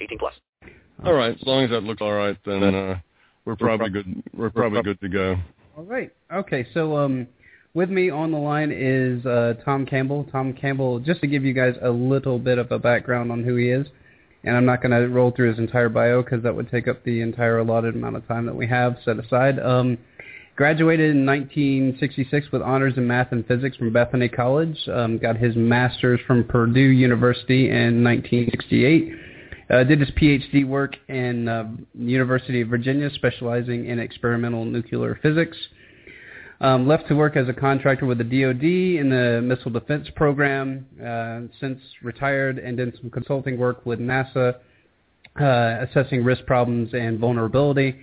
18 plus. All right. As long as that looks all right, then uh, we're probably good. We're probably good to go. All right. Okay. So um, with me on the line is uh, Tom Campbell. Tom Campbell, just to give you guys a little bit of a background on who he is, and I'm not going to roll through his entire bio because that would take up the entire allotted amount of time that we have set aside. Um, graduated in 1966 with honors in math and physics from Bethany College. Um, got his master's from Purdue University in 1968. Uh, did his PhD work in uh, University of Virginia, specializing in experimental nuclear physics. Um, left to work as a contractor with the DoD in the Missile Defense Program. Uh, since retired and did some consulting work with NASA, uh, assessing risk problems and vulnerability.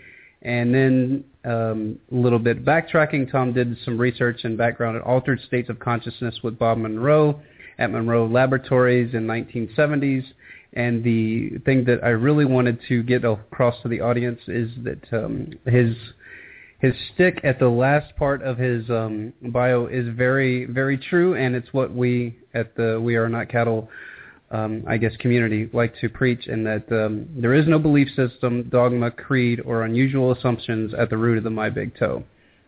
And then um, a little bit backtracking, Tom did some research and background at altered states of consciousness with Bob Monroe at Monroe Laboratories in 1970s. And the thing that I really wanted to get across to the audience is that um, his his stick at the last part of his um, bio is very very true, and it's what we at the We Are Not Cattle, um, I guess, community like to preach, and that um, there is no belief system, dogma, creed, or unusual assumptions at the root of the My Big TOE.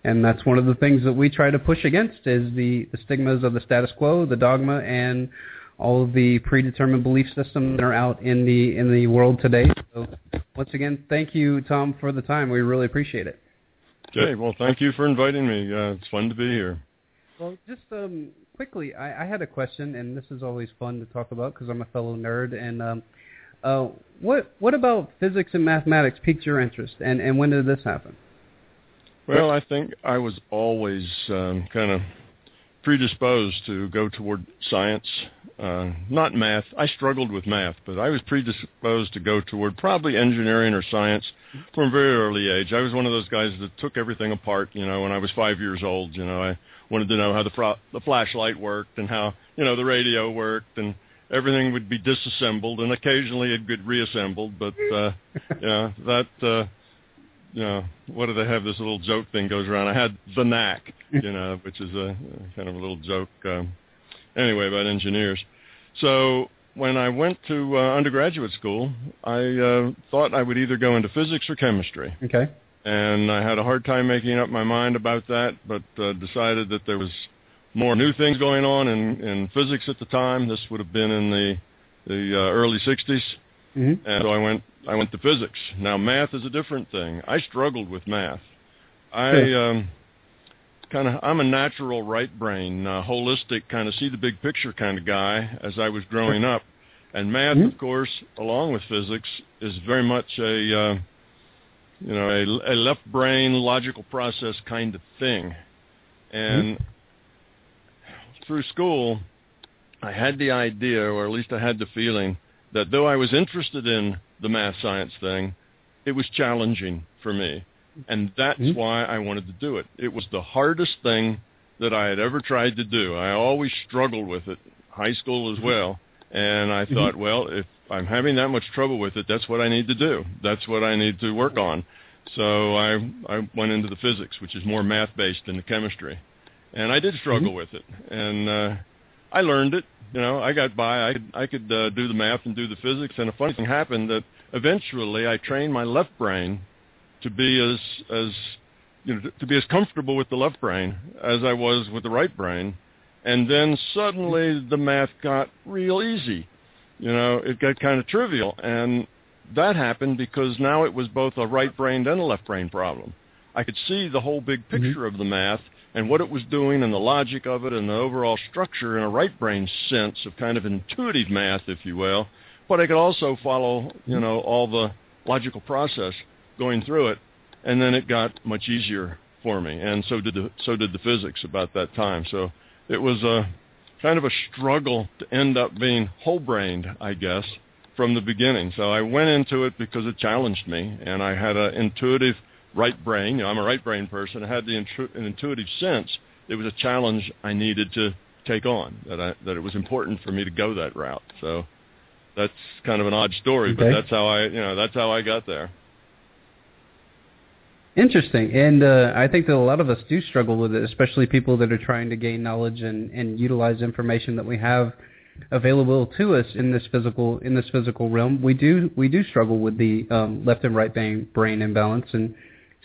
And that's one of the things that we try to push against is the, the stigmas of the status quo, the dogma, and all of the predetermined belief systems that are out in the in the world today. So once again, thank you, Tom, for the time. We really appreciate it. Okay. Well, thank you for inviting me. Uh, it's fun to be here. Well, just um, quickly, I, I had a question, and this is always fun to talk about because I'm a fellow nerd. And um, uh, what what about physics and mathematics piqued your interest, and and when did this happen? Well, I think I was always um, kind of predisposed to go toward science, uh, not math. I struggled with math, but I was predisposed to go toward probably engineering or science from a very early age. I was one of those guys that took everything apart. You know, when I was five years old, you know, I wanted to know how the, fr- the flashlight worked and how you know the radio worked and everything would be disassembled and occasionally it'd get reassembled. But uh, know that. Uh, you know, what do they have? This little joke thing goes around. I had the knack, you know, which is a kind of a little joke. Um, anyway, about engineers. So when I went to uh, undergraduate school, I uh, thought I would either go into physics or chemistry. Okay. And I had a hard time making up my mind about that, but uh, decided that there was more new things going on in, in physics at the time. This would have been in the the uh, early 60s. Mm-hmm. And so I went I went to physics. Now math is a different thing. I struggled with math. I um, kind of I'm a natural right brain, uh, holistic kind of see the big picture kind of guy as I was growing up. And math, Mhm. of course, along with physics, is very much a uh, you know a, a left brain logical process kind of thing. And through school, I had the idea, or at least I had the feeling, that though I was interested in the math science thing, it was challenging for me. And that's Mhm. why I wanted to do it. It was the hardest thing that I had ever tried to do. I always struggled with it, high school as well. And I thought, well, if I'm having that much trouble with it, that's what I need to do. That's what I need to work on. So I I went into the physics, which is more math based than the chemistry. And I did struggle with it. And uh I learned it. You know, I got by. I could I could uh, do the math and do the physics. And a funny thing happened that eventually I trained my left brain to be as as you know to be as comfortable with the left brain as I was with the right brain. And then suddenly the math got real easy. You know, it got kind of trivial, and that happened because now it was both a right brain and a left brain problem. I could see the whole big picture of the math and what it was doing and the logic of it and the overall structure in a right brain sense of kind of intuitive math, if you will. But I could also follow, you know, all the logical process going through it, and then it got much easier for me. And so did the so did the physics about that time. So it was a kind of a struggle to end up being whole brained, I guess. from the beginning. So I went into it because it challenged me, and I had an intuitive right brain. You know, I'm a right brain person. I had the intru- an intuitive sense it was a challenge I needed to take on. That I, that it was important for me to go that route. So that's kind of an odd story, Okay. but that's how I you know that's how I got there. Interesting, and uh, I think that a lot of us do struggle with it, especially people that are trying to gain knowledge and, and utilize information that we have available to us in this physical in this physical realm. We do we do struggle with the um, left and right brain brain imbalance, and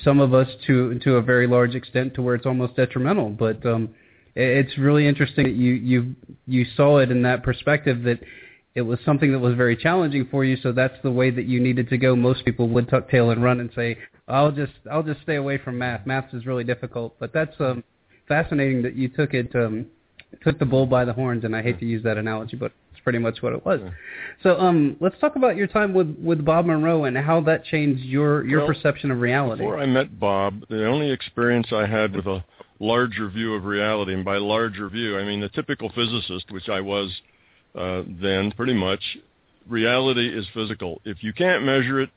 some of us to to a very large extent to where it's almost detrimental. But um, it's really interesting that you you you saw it in that perspective that it was something that was very challenging for you, so that's the way that you needed to go. Most people would tuck tail and run and say, "I'll just I'll just stay away from math. Math is really difficult." But that's um, fascinating that you took it um, took the bull by the horns, and I hate to use that analogy, but pretty much what it was. So um, let's talk about your time with with Bob Monroe and how that changed your your Well, perception of reality. Before I met Bob, the only experience I had with a larger view of reality, and by larger view, I mean the typical physicist, which I was uh, then pretty much, reality is physical. If you can't measure it,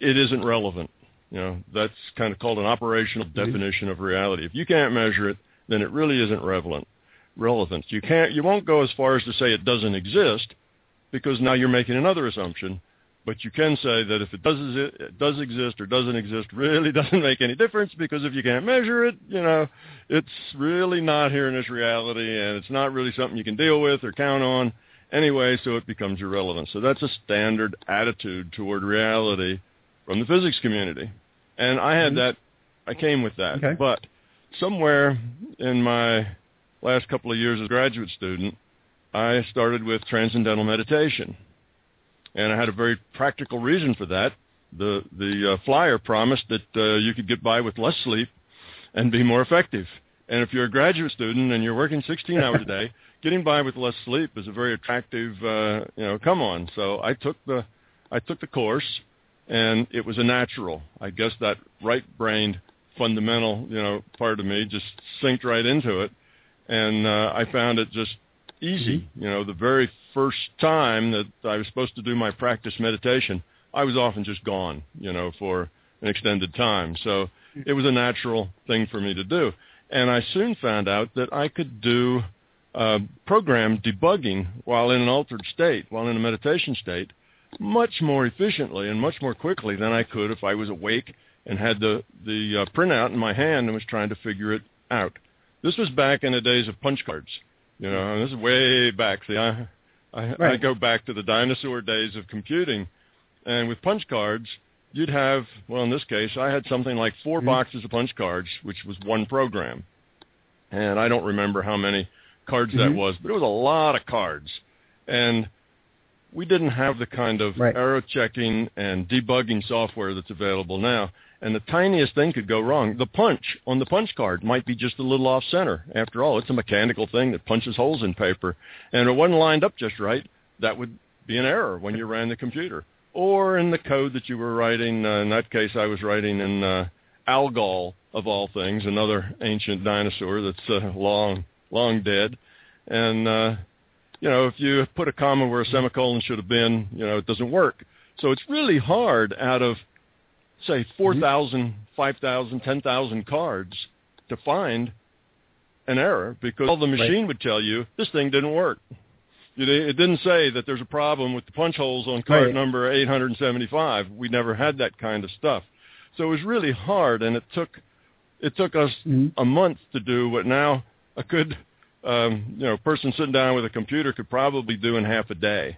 it isn't relevant. You know, that's kind of called an operational definition of reality. If you can't measure it, then it really isn't relevant. Relevant. You can't. You won't go as far as to say it doesn't exist, because now you're making another assumption. But you can say that if it does it does exist or doesn't exist, really doesn't make any difference because if you can't measure it, you know, it's really not here in this reality, and it's not really something you can deal with or count on anyway. So it becomes irrelevant. So that's a standard attitude toward reality from the physics community, and I had mm-hmm. that. I came with that, Okay. but somewhere in my last couple of years as a graduate student, I started with transcendental meditation, and I had a very practical reason for that. The the uh, flyer promised that uh, you could get by with less sleep and be more effective. And if you're a graduate student and you're working 16 hours a day, getting by with less sleep is a very attractive, uh, you know, come on. So I took the I took the course, and it was a natural. I guess that right-brained fundamental, you know, part of me just synced right into it, and uh, I found it just easy. You know, the very first time that I was supposed to do my practice meditation, I was often just gone, you know, for an extended time. So it was a natural thing for me to do. And I soon found out that I could do uh, program debugging while in an altered state, while in a meditation state, much more efficiently and much more quickly than I could if I was awake and had the the uh, printout in my hand and was trying to figure it out. This was back in the days of punch cards. You know, and this is way back. See, I I, I go back to the dinosaur days of computing, and with punch cards, you'd have well, in this case, I had something like 4 boxes of punch cards, which was one program, and I don't remember how many cards that Mhm. was, but it was a lot of cards, and we didn't have the kind of Right. error checking and debugging software that's available now. And the tiniest thing could go wrong. The punch on the punch card might be just a little off center. After all, it's a mechanical thing that punches holes in paper. And it wasn't lined up just right, that would be an error when you ran the computer. Or in the code that you were writing, uh, in that case I was writing in uh, Algol, of all things, another ancient dinosaur that's uh, long, long dead. And uh, you know, if you put a comma where a semicolon should have been, you know, it doesn't work. So it's really hard out of, say, 4,000, 5,000, 10,000 cards to find an error because all the machine would tell you this thing didn't work. It it didn't say that there's a problem with the punch holes on card Right. number 875. We never had that kind of stuff. So it was really hard, and it took it took us Mhm. a month to do what now a good um, you know person sitting down with a computer could probably do in half a day.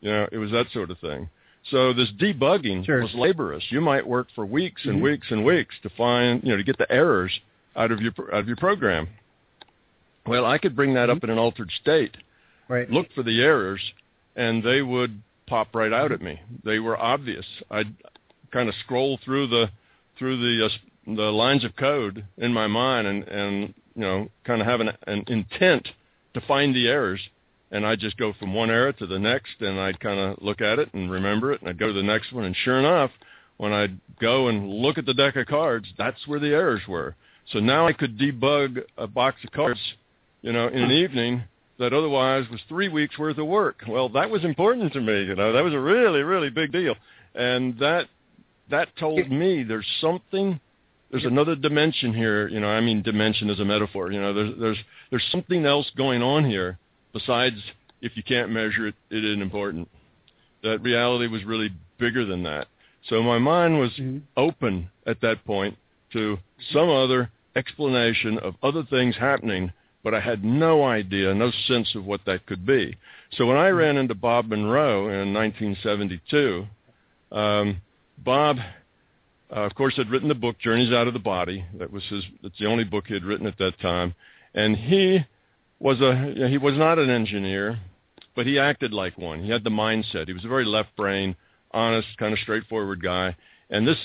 You know, it was that sort of thing. So this debugging Sure. was laborious. You might work for weeks and Mhm. weeks and weeks to find you know to get the errors out of your out of your program. Well, I could bring that up in an altered state Right. look for the errors, and they would pop right out at me. They were obvious. I'd kind of scroll through the through the uh, the lines of code in my mind, and and you know, kind of have an, an intent to find the errors, and I'd just go from one error to the next, and I'd kind of look at it and remember it, and I'd go to the next one, and sure enough, when I'd go and look at the deck of cards, that's where the errors were. So now I could debug a box of cards, you know, in an evening that otherwise was three weeks worth of work. Well, that was important to me. You know, that was a really, really big deal, and that that told me there's something. There's another dimension here. You know, I mean, dimension is a metaphor. You know, there's there's there's something else going on here besides if you can't measure it, it isn't important. That reality was really bigger than that. So my mind was Mhm. open at that point to some other explanation of other things happening, but I had no idea, no sense of what that could be. So when I ran into Bob Monroe in 1972, um, Bob, uh, of course, had written the book Journeys Out of the Body. That was his. That's the only book he had written at that time, and he was a he was not an engineer, but he acted like one. He had the mindset. He was a very left brain, honest, kind of straightforward guy. And this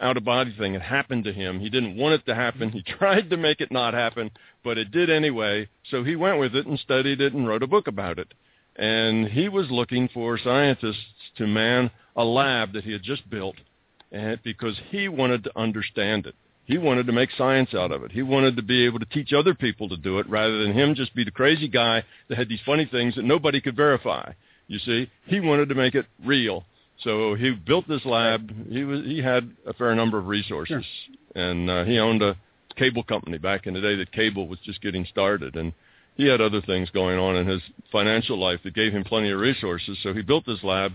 out of body thing had happened to him. He didn't want it to happen. He tried to make it not happen, but it did anyway. So he went with it and studied it and wrote a book about it. And he was looking for scientists to man a lab that he had just built and because he wanted to understand it. He wanted to make science out of it. He wanted to be able to teach other people to do it rather than him just be the crazy guy that had these funny things that nobody could verify. You see, he wanted to make it real. So he built this lab. He was he had a fair number of resources, and uh, he owned a cable company back in the day that cable was just getting started, and he had other things going on in his financial life that gave him plenty of resources. So he built this lab,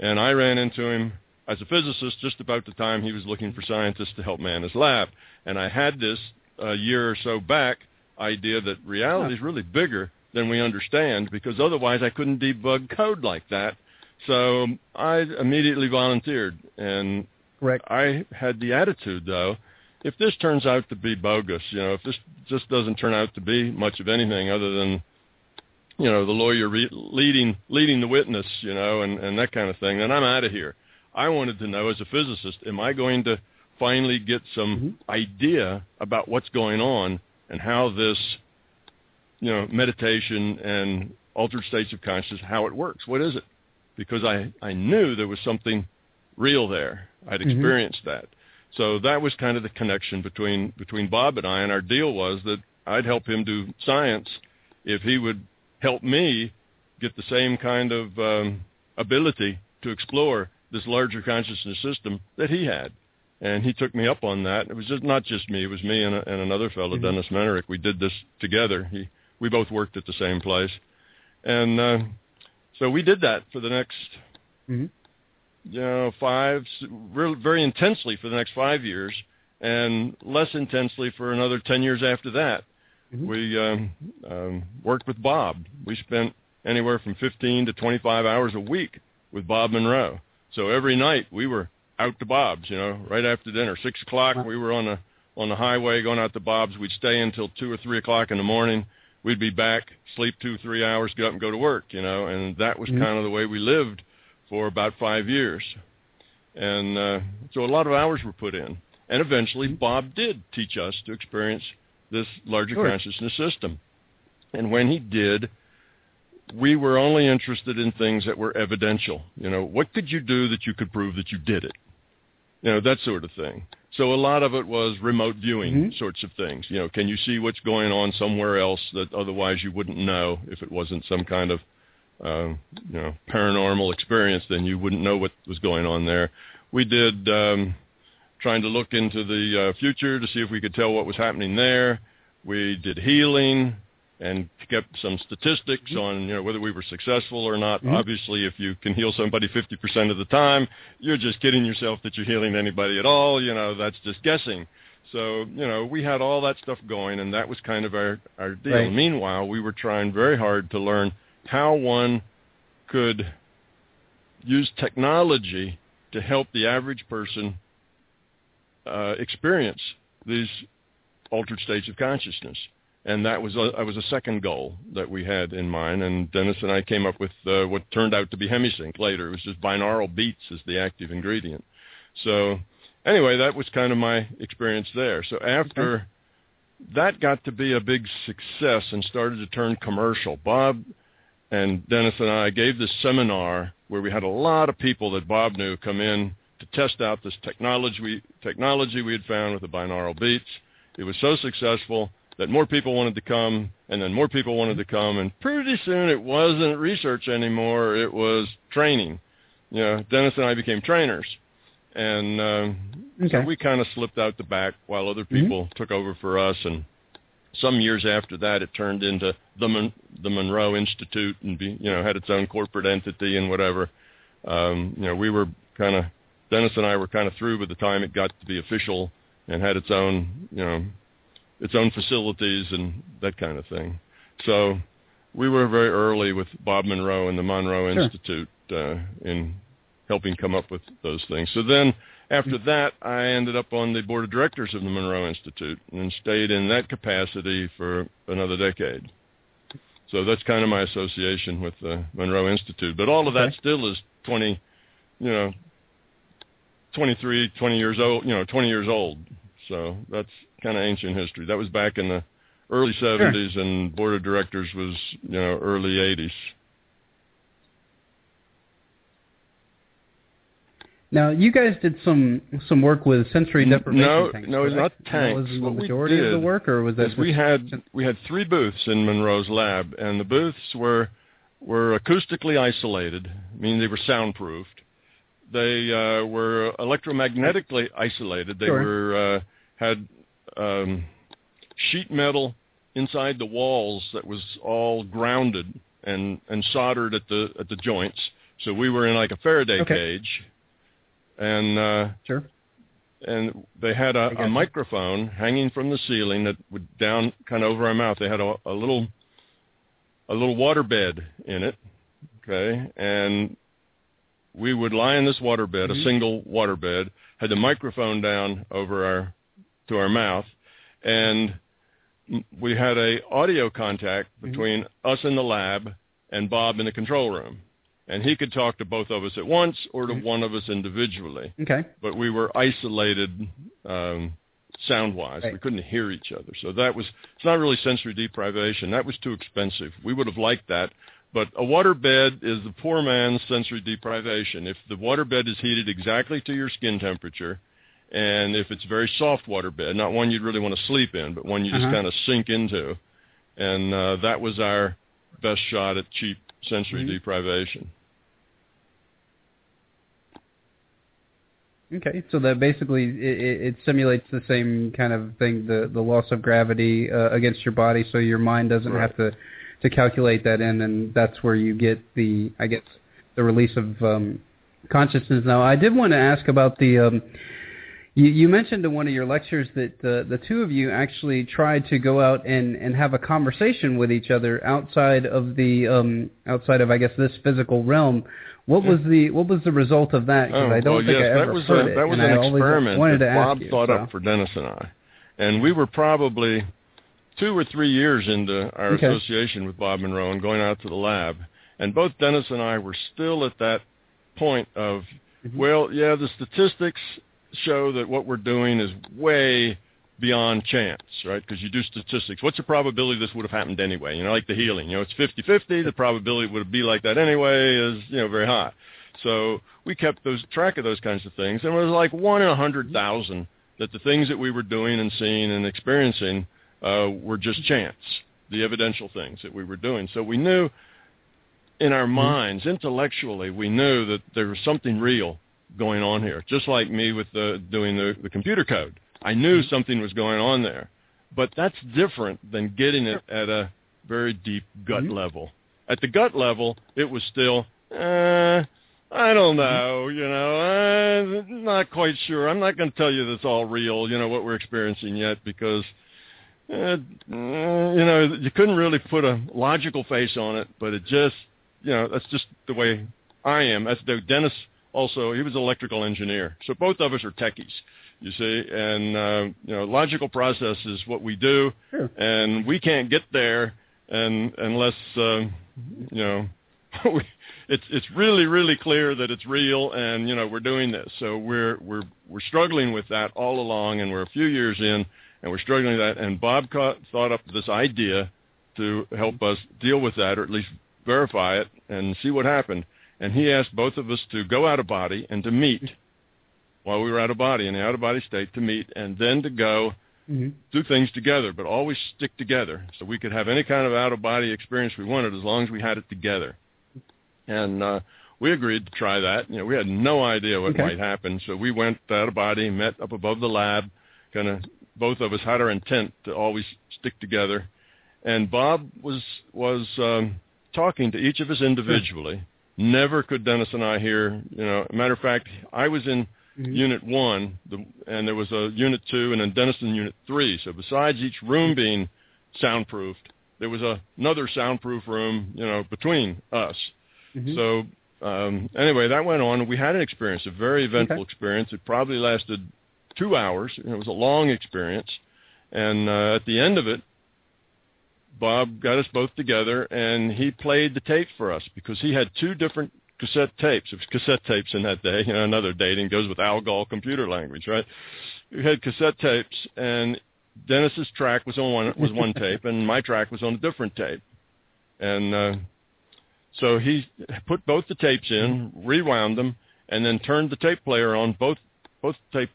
and I ran into him as a physicist just about the time he was looking for scientists to help man his lab. And I had this a year or so back idea that reality is really bigger than we understand because otherwise I couldn't debug code like that. So I immediately volunteered and Correct. I had the attitude though, if this turns out to be bogus, you know, if this just doesn't turn out to be much of anything other than you know the lawyer re- leading leading the witness, you know, and and that kind of thing, then I'm out of here. I wanted to know as a physicist, am I going to finally get some idea about what's going on and how this, you know, meditation and altered states of consciousness, how it works? What is it? Because I I knew there was something real there. I'd Mhm. experienced that. So that was kind of the connection between between Bob and I, and our deal was that I'd help him do science if he would help me get the same kind of um, ability to explore this larger consciousness system that he had. And he took me up on that. It was just not just me; it was me and, a, and another fellow, Mhm. Dennis Mennerick. We did this together. He, we both worked at the same place, and uh, so we did that for the next Mhm. you know, five, real, very intensely for the next five years, and less intensely for another ten years after that. Mhm. We um, um, worked with Bob. We spent anywhere from 15 to 25 hours a week with Bob Monroe. So every night we were out to Bob's, you know, right after dinner, six o'clock. We were on the on the highway going out to Bob's. We'd stay until two or three o'clock in the morning. We'd be back, sleep two, three hours, get up and go to work, you know, and that was Mhm. kind of the way we lived for about five years. And uh, so a lot of hours were put in. And eventually Bob did teach us to experience this larger Sure. consciousness system. And when he did, we were only interested in things that were evidential. You know, what could you do that you could prove that you did it? You know, that sort of thing. So a lot of it was remote viewing Mhm. sorts of things. You know, can you see what's going on somewhere else that otherwise you wouldn't know if it wasn't some kind of, uh, you know, paranormal experience? Then you wouldn't know what was going on there. We did um, trying to look into the uh, future to see if we could tell what was happening there. We did healing and kept some statistics on you know whether we were successful or not. Mhm. Obviously, if you can heal somebody 50% of the time, you're just kidding yourself that you're healing anybody at all. You know that's just guessing. So you know we had all that stuff going, and that was kind of our our deal. Right. Meanwhile, we were trying very hard to learn how one could use technology to help the average person uh, experience these altered states of consciousness. And that was a, that was a second goal that we had in mind. And Dennis and I came up with uh, what turned out to be Hemi-Sync later. It was just binaural beats as the active ingredient. So anyway, that was kind of my experience there. So after that got to be a big success and started to turn commercial. Bob and Dennis and I gave this seminar where we had a lot of people that Bob knew come in to test out this technology we, technology we had found with the binaural beats. It was so successful that more people wanted to come and then more people wanted to come, and pretty soon it wasn't research anymore; it was training. You know, Dennis and I became trainers, and um, Okay. so we kind of slipped out the back while other Mhm. people took over for us. And some years after that, it turned into the Mon- the Monroe Institute, and be, you know had its own corporate entity and whatever. Um, you know, we were kind of Dennis and I were kind of through by the time it got to be official and had its own you know its own facilities and that kind of thing. So we were very early with Bob Monroe and the Monroe Sure. Institute uh, in helping come up with those things. So then after that, I ended up on the board of directors of the Monroe Institute and stayed in that capacity for another decade. So that's kind of my association with the Monroe Institute. But all of that Okay. still is 20, you know, 23, 20 years old, you know, 20 years old. So that's kind of ancient history. That was back in the early 70s and board of directors was, you know, early 80s. Now, you guys did some some work with sensory deprivation no, tanks. no, it's not tanks. Was the What we majority of the did work, or was that we had we had three booths in Monroe's lab, and the booths were were acoustically isolated, meaning they were soundproofed. They uh, were electromagnetically isolated. They Sure. were uh, had um, sheet metal inside the walls that was all grounded and and soldered at the at the joints. So we were in like a Faraday Okay. cage, and uh, Sure. and they had a, a microphone hanging from the ceiling that would down kind of over our mouth. They had a, a little a little water bed in it, okay, and we would lie in this water bed, Mhm. a single water bed, had the microphone down over our to our mouth, and we had a audio contact Mhm. between us in the lab and Bob in the control room. And he could talk to both of us at once or to Mhm. one of us individually Okay. but we were isolated um, sound wise. Right. We couldn't hear each other. So that was it's not really sensory deprivation. That was too expensive. We would have liked that. But a water bed is the poor man's sensory deprivation. If the water bed is heated exactly to your skin temperature, and if it's a very soft water bed, not one you'd really want to sleep in, but one you just Uh-huh. kind of sink into, and uh, that was our best shot at cheap sensory Mhm. deprivation. Okay, so that basically it, it it simulates the same kind of thing, the the loss of gravity uh, against your body, so your mind doesn't Right. have to to calculate that in, and that's where you get the I guess the release of um, consciousness. Now, I did want to ask about the. Um, you, you mentioned in one of your lectures that uh, the two of you actually tried to go out and, and have a conversation with each other outside of the um, outside of I guess this physical realm. What was the what was the result of that? Because Oh, I don't well, think yes, I ever that was heard a, it, that was an I experiment wanted that to Bob you, thought so. up for Dennis and I, and we were probably two or three years into our Okay. association with Bob Monroe and going out to the lab, and both Dennis and I were still at that point of, Mhm. well, yeah, the statistics show that what we're doing is way beyond chance, right? Because you do statistics. What's the probability this would have happened anyway? You know, like the healing. You know, it's 50-50. The probability it would be like that anyway is, you know, very high. So we kept those track of those kinds of things, and it was like one in a hundred thousand that the things that we were doing and seeing and experiencing uh, were just chance, the evidential things that we were doing. So we knew in our minds, intellectually, we knew that there was something real going on here. Just like me with the, doing the, the computer code, I knew something was going on there. But that's different than getting it at a very deep gut Mhm. level. At the gut level, it was still, uh, I don't know, you know, I'm not quite sure. I'm not going to tell you that's all real, you know, what we're experiencing yet because, uh, uh, you know, you couldn't really put a logical face on it, but it just, you know, that's just the way I am. That's the Dennis also, he was an electrical engineer. So both of us are techies, you see, and, uh, you know, logical process is what we do. Sure. and we can't get there and unless uh, you know we, it's it's really really clear that it's real and you know we're doing this. So we're we're we're struggling with that all along and we're a few years in and we're struggling with that. And Bob caught, thought up this idea to help us deal with that or at least verify it and see what happened and he asked both of us to go out of body and to meet while we were out of body in the out of body state to meet and then to go hmm do things together, but always stick together. So we could have any kind of out of body experience we wanted as long as we had it together. And uh, we agreed to try that. You know, we had no idea what Okay. might happen, so we went out of body, met up above the lab. Kind of both of us had our intent to always stick together. And Bob was was um, talking to each of us individually. Never could Dennis and I hear. You know, matter of fact, I was in Mhm. Unit One, the, and there was a Unit Two, and then Dennis in Unit Three. So besides each room being soundproofed, there was a, another soundproof room, you know, between us. Mhm. So um, anyway, that went on. We had an experience, a very eventful Okay. experience. It probably lasted two hours. It was a long experience, and uh, at the end of it, Bob got us both together, and he played the tape for us because he had two different cassette tapes. It was cassette tapes in that day. You know, another dating goes with Algol computer language, right? We had cassette tapes, and Dennis's track was on one was one tape, and my track was on a different tape, and uh, so he put both the tapes in, rewound them, and then turned the tape player on. Both both tapes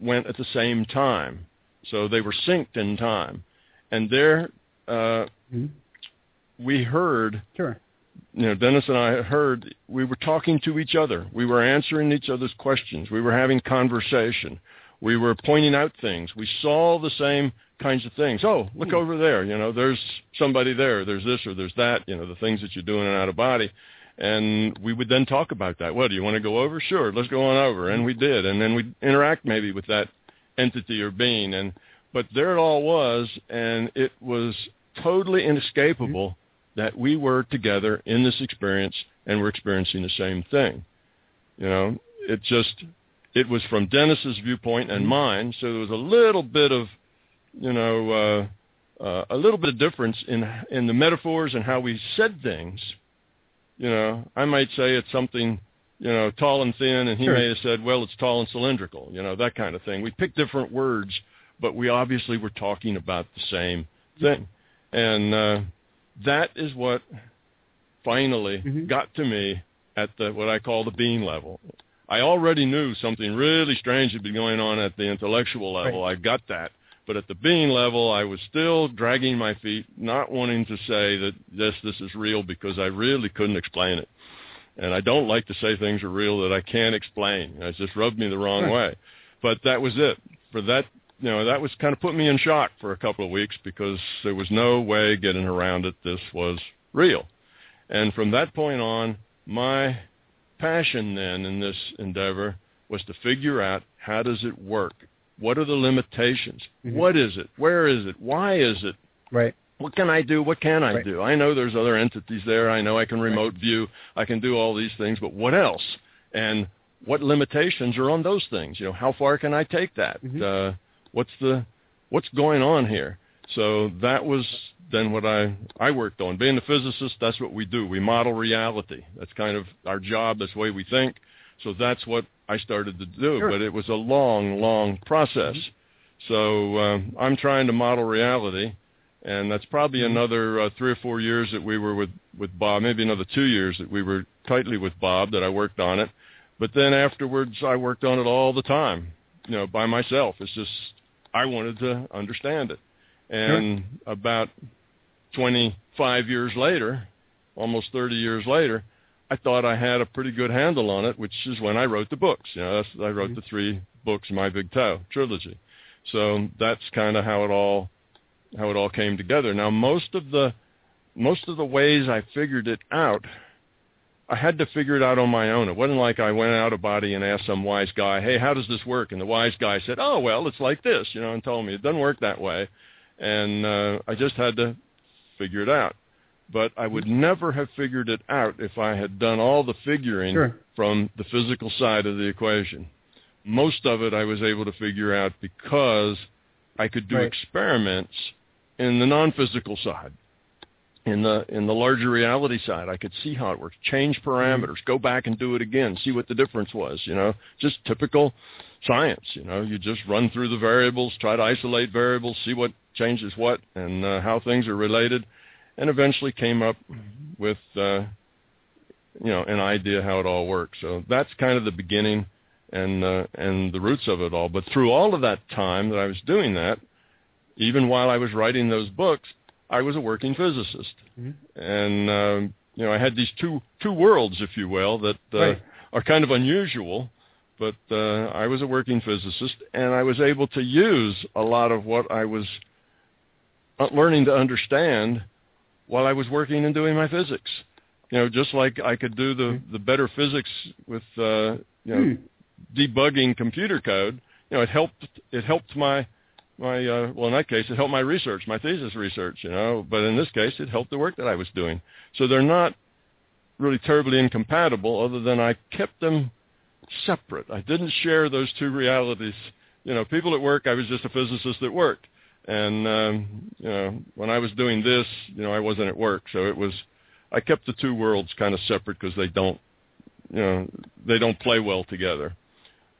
went at the same time, so they were synced in time, and there uh, Mhm. we heard Sure. you know, Dennis and I heard we were talking to each other. We were answering each other's questions. We were having conversation. We were pointing out things. We saw the same kinds of things. Oh, look over there. You know, there's somebody there. There's this or there's that. You know, the things that you're doing out of body. And we would then talk about that. Well, do you want to go over? Sure, let's go on over. And we did. And then we'd interact maybe with that entity or being. And but there it all was, and it was totally inescapable that we were together in this experience and we're experiencing the same thing. You know, it just it was from Dennis's viewpoint and mine, so there was a little bit of you know uh, uh, a little bit of difference in in the metaphors and how we said things. You know, I might say it's something you know tall and thin, and he Sure. may have said, well, it's tall and cylindrical. You know, that kind of thing. We picked different words, but we obviously were talking about the same thing, and uh, that is what finally Mhm. got to me at the what I call the being level. I already knew something really strange had been going on at the intellectual level. I got that. But at the being level, I was still dragging my feet, not wanting to say that this this is real because I really couldn't explain it. And I don't like to say things are real that I can't explain. It just rubbed me the wrong Sure. way. But that was it. For that, you know, that was kind of put me in shock for a couple of weeks because there was no way getting around it. This was real. And from that point on, my passion then in this endeavor was to figure out how does it work? What are the limitations? Mhm. What is it? Where is it? Why is it? Right. What can I do? What can I Right. do? I know there's other entities there. I know I can remote view. I can do all these things, but what else? And what limitations are on those things? You know, how far can I take that? Mhm. Uh, what's the what's going on here? So that was then what I I worked on. Being a physicist, that's what we do. We model reality. That's kind of our job. That's the way we think. So that's what I started to do. Sure. But it was a long, long process. So um, I'm trying to model reality, and that's probably Mhm. another uh, three or four years that we were with with Bob. Maybe another two years that we were tightly with Bob that I worked on it. But then afterwards, I worked on it all the time, you know, by myself. It's just I wanted to understand it. And about 25 years later, almost 30 years later, I thought I had a pretty good handle on it, which is when I wrote the books. You know, that's, I wrote mm-hmm. the three books, My Big TOE trilogy. So that's kind of how it all how it all came together. Now, most of the most of the ways I figured it out, I had to figure it out on my own. It wasn't like I went out of body and asked some wise guy, "Hey, how does this work?" And the wise guy said, "Oh, well, it's like this," you know, and told me it doesn't work that way. And uh, I just had to figure it out. But I would never have figured it out if I had done all the figuring Sure. from the physical side of the equation. Most of it I was able to figure out because I could do Right. experiments in the non-physical side. In the in the larger reality side, I could see how it works. Change parameters, go back and do it again, see what the difference was. You know, just typical science. You know, you just run through the variables, try to isolate variables, see what changes what, and uh, how things are related, and eventually came up with uh, you know an idea how it all works. So that's kind of the beginning and uh, and the roots of it all. But through all of that time that I was doing that, even while I was writing those books, I was a working physicist, Mhm. and um, you know I had these two two worlds, if you will, that uh, Right. are kind of unusual. But uh, I was a working physicist, and I was able to use a lot of what I was uh, learning to understand while I was working and doing my physics. You know, just like I could do the the better physics with uh, you know Hmm. debugging computer code. You know, it helped it helped my my uh, well in that case it helped my research, my thesis research. You know, but in this case it helped the work that I was doing. So they're not really terribly incompatible, other than I kept them separate. I didn't share those two realities. You know, people at work, I was just a physicist at work, and um, you know, when I was doing this, you know, I wasn't at work, so it was. I kept the two worlds kind of separate because they don't, you know, they don't play well together.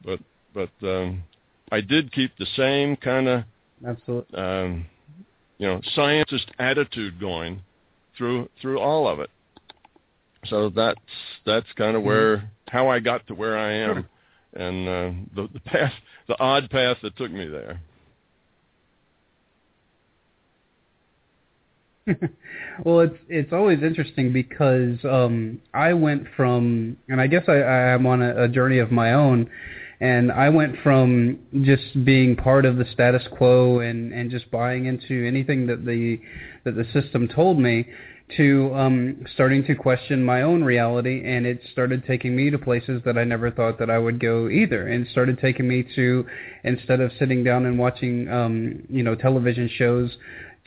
But but um, I did keep the same kind of Absolutely. um, you know scientist attitude going through through all of it. So that's that's kind of where how I got to where I am, and uh, the the path the odd path that took me there. well, it's it's always interesting because um, I went from, and I guess I, I'm on a, a journey of my own, and I went from just being part of the status quo and and just buying into anything that the that the system told me to um, starting to question my own reality, and it started taking me to places that I never thought that I would go either, and started taking me to instead of sitting down and watching um, you know television shows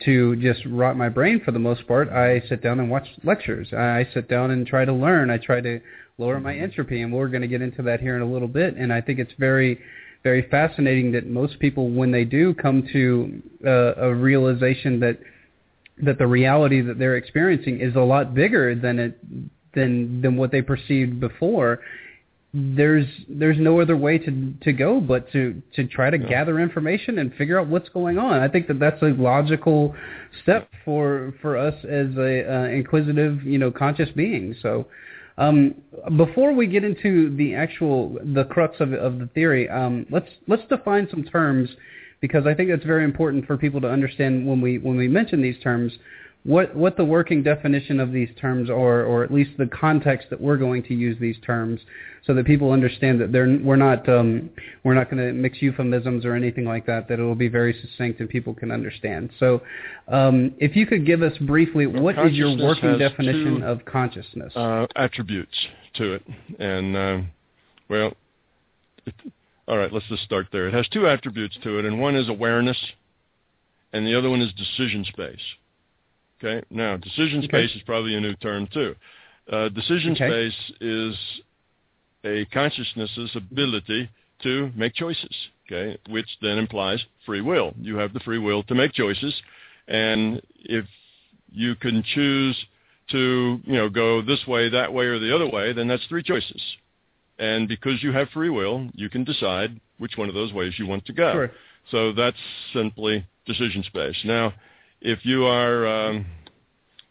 to just rot my brain for the most part, I sit down and watch lectures. I sit down and try to learn. I try to lower my entropy, and we're going to get into that here in a little bit. And I think it's very, very fascinating that most people, when they do come to uh, a realization that that the reality that they're experiencing is a lot bigger than it than than what they perceived before there's there's no other way to to go but to to try to Yeah. gather information and figure out what's going on. I think that that's a logical step for for us as a uh, inquisitive, you know, conscious being. So, um, before we get into the actual the crux of of the theory, um, let's let's define some terms because I think that's very important for people to understand when we when we mention these terms what what the working definition of these terms are, or at least the context that we're going to use these terms, so that people understand that they're we're not um, we're not going to mix euphemisms or anything like that. That it will be very succinct and people can understand. So, um, if you could give us briefly, Well, what is your working definition two, of consciousness? uh, attributes to it. And um, well, it, all right, let's just start there. It has two attributes to it, and one is awareness, and the other one is decision space. Okay. Now, decision Okay. space is probably a new term too. Uh, decision Okay. space is a consciousness's ability to make choices. Okay, which then implies free will. You have the free will to make choices, and if you can choose to you know go this way, that way, or the other way, then that's three choices. And because you have free will, you can decide which one of those ways you want to go. Sure. So that's simply decision space. Now, if you are, um,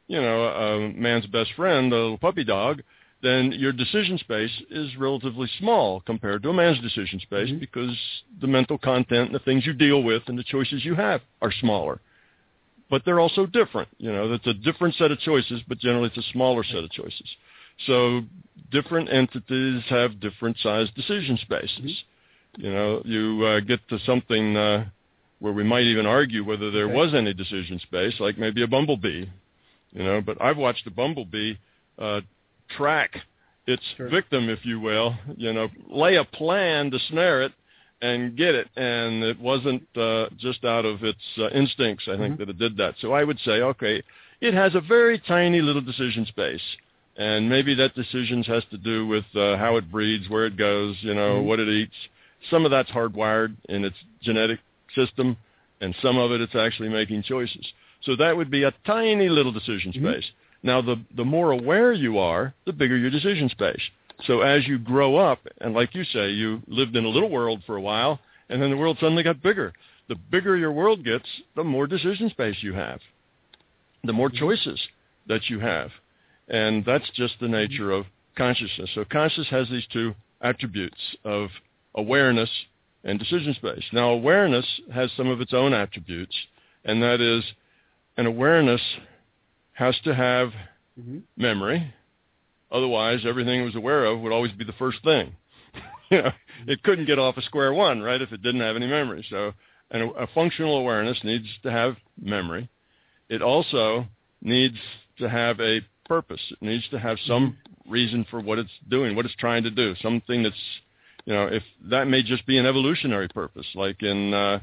you know, a man's best friend, a little puppy dog, then your decision space is relatively small compared to a man's decision space Mhm. because the mental content and the things you deal with and the choices you have are smaller. But they're also different. You know, it's a different set of choices, but generally it's a smaller set of choices. So different entities have different sized decision spaces. You know, you uh, get to something uh, where we might even argue whether there Okay. was any decision space, like maybe a bumblebee. You know, but I've watched a bumblebee uh, track its Sure. victim, if you will. You know, lay a plan to snare it and get it, and it wasn't uh, just out of its uh, instincts. I think Mhm. that it did that. So I would say, okay, it has a very tiny little decision space, and maybe that decisions has to do with uh, how it breeds, where it goes, you know, Mhm. what it eats. Some of that's hardwired in its genetic system, and some of it it's actually making choices. So that would be a tiny little decision Mhm. space. Now, the the more aware you are, the bigger your decision space. So as you grow up, and like you say, you lived in a little world for a while, and then the world suddenly got bigger. The bigger your world gets, the more decision space you have, the more mm-hmm. choices that you have, and that's just the mm-hmm. nature of consciousness. So consciousness has these two attributes of awareness and decision space. Now, awareness has some of its own attributes, and that is an awareness has to have Mhm. memory. Otherwise, everything it was aware of would always be the first thing. you know, it couldn't get off a square one, right, if it didn't have any memory. So, and a, a functional awareness needs to have memory. It also needs to have a purpose. It needs to have some reason for what it's doing, what it's trying to do, something that's, you know, if that may just be an evolutionary purpose, like in, uh,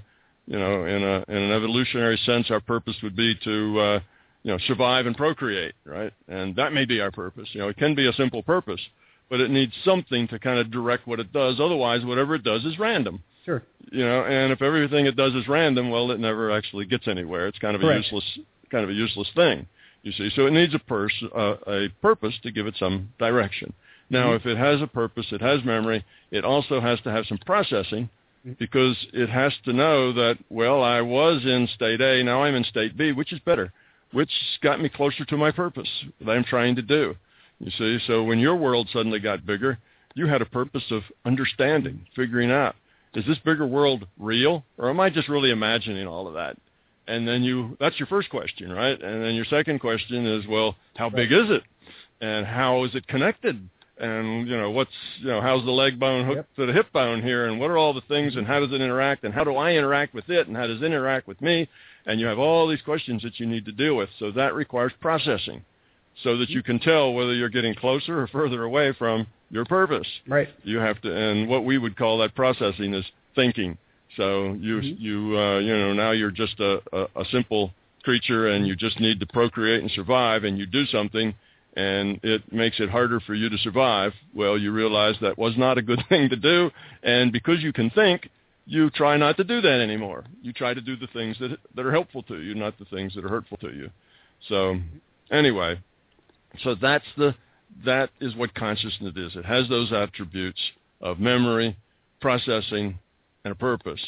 you know, in a in an evolutionary sense, our purpose would be to, uh, you know, survive and procreate, right? And that may be our purpose. You know, it can be a simple purpose, but it needs something to kind of direct what it does. Otherwise, whatever it does is random Sure. you know and if everything it does is random well it never actually gets anywhere it's kind of a useless kind of a useless thing you see so it needs a pers- uh, a purpose to give it some direction now Mhm. if it has a purpose it has memory it also has to have some processing Mhm. because it has to know that well I was in state A now I'm in state B which is better which got me closer to my purpose that I'm trying to do you see so when your world suddenly got bigger you had a purpose of understanding figuring out is this bigger world real or am I just really imagining all of that? And then you that's your first question, right? And then your second question is, well, how big is it? And how is it connected? And you know, what's you know, how's the leg bone hooked to the hip bone here and what are all the things and how does it interact and how do I interact with it and how does it interact with me? And you have all these questions that you need to deal with. So that requires processing so that you can tell whether you're getting closer or further away from your purpose Right. you have to and what we would call that processing is thinking so you Mhm. you uh you know now you're just a, a a simple creature and you just need to procreate and survive and you do something and it makes it harder for you to survive well you realize that was not a good thing to do and because you can think you try not to do that anymore you try to do the things that that are helpful to you not the things that are hurtful to you so anyway so that's the that is what consciousness is. It has those attributes of memory, processing, and a purpose.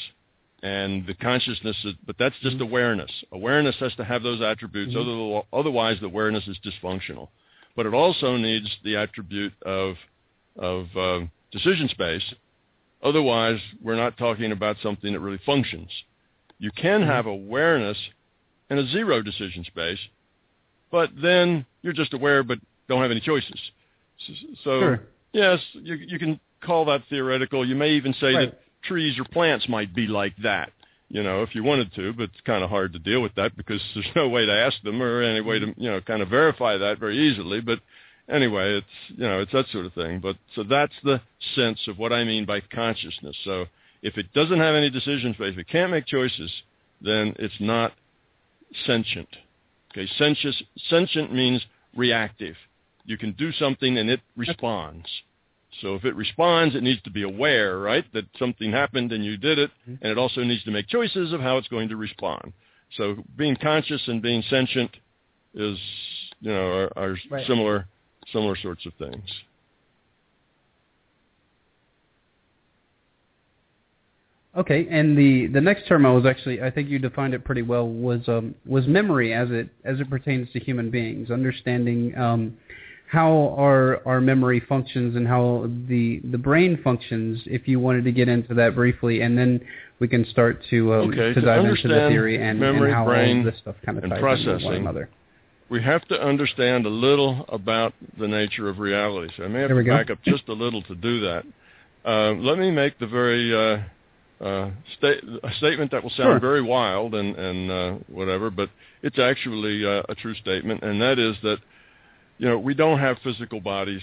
And the consciousness is, but that's just Mhm. awareness. Awareness has to have those attributes. Mhm. Otherwise, the awareness is dysfunctional. But it also needs the attribute of of uh, decision space. Otherwise, we're not talking about something that really functions. You can Mhm. have awareness and a zero decision space, but then you're just aware but don't have any choices. So Sure. yes, you you can call that theoretical. You may even say Right. that trees or plants might be like that, you know, if you wanted to, but it's kind of hard to deal with that because there's no way to ask them or any way to, you know, kind of verify that very easily, but anyway, it's, you know, it's that sort of thing. But so that's the sense of what I mean by consciousness. So if it doesn't have any decision space, if it can't make choices, then it's not sentient. Okay, sentient, sentient means reactive. You can do something and it responds. So if it responds, it needs to be aware, right, that something happened and you did it, Mhm. and it also needs to make choices of how it's going to respond. So being conscious and being sentient is, you know, are, are Right. similar, similar sorts of things. Okay, and the the next term I was actually I think you defined it pretty well was um was memory as it as it pertains to human beings, understanding um how our our memory functions and how the the brain functions. If you wanted to get into that briefly, and then we can start to um, Okay, to to dive into the theory and, memory, and how all brain, of this stuff kind of ties into one processing, another. We have to understand a little about the nature of reality. So I may have to go. back up just a little to do that. Uh, let me make the very uh, uh, sta- a statement that will sound Sure. very wild and, and uh, whatever, but it's actually uh, a true statement, and that is that you know we don't have physical bodies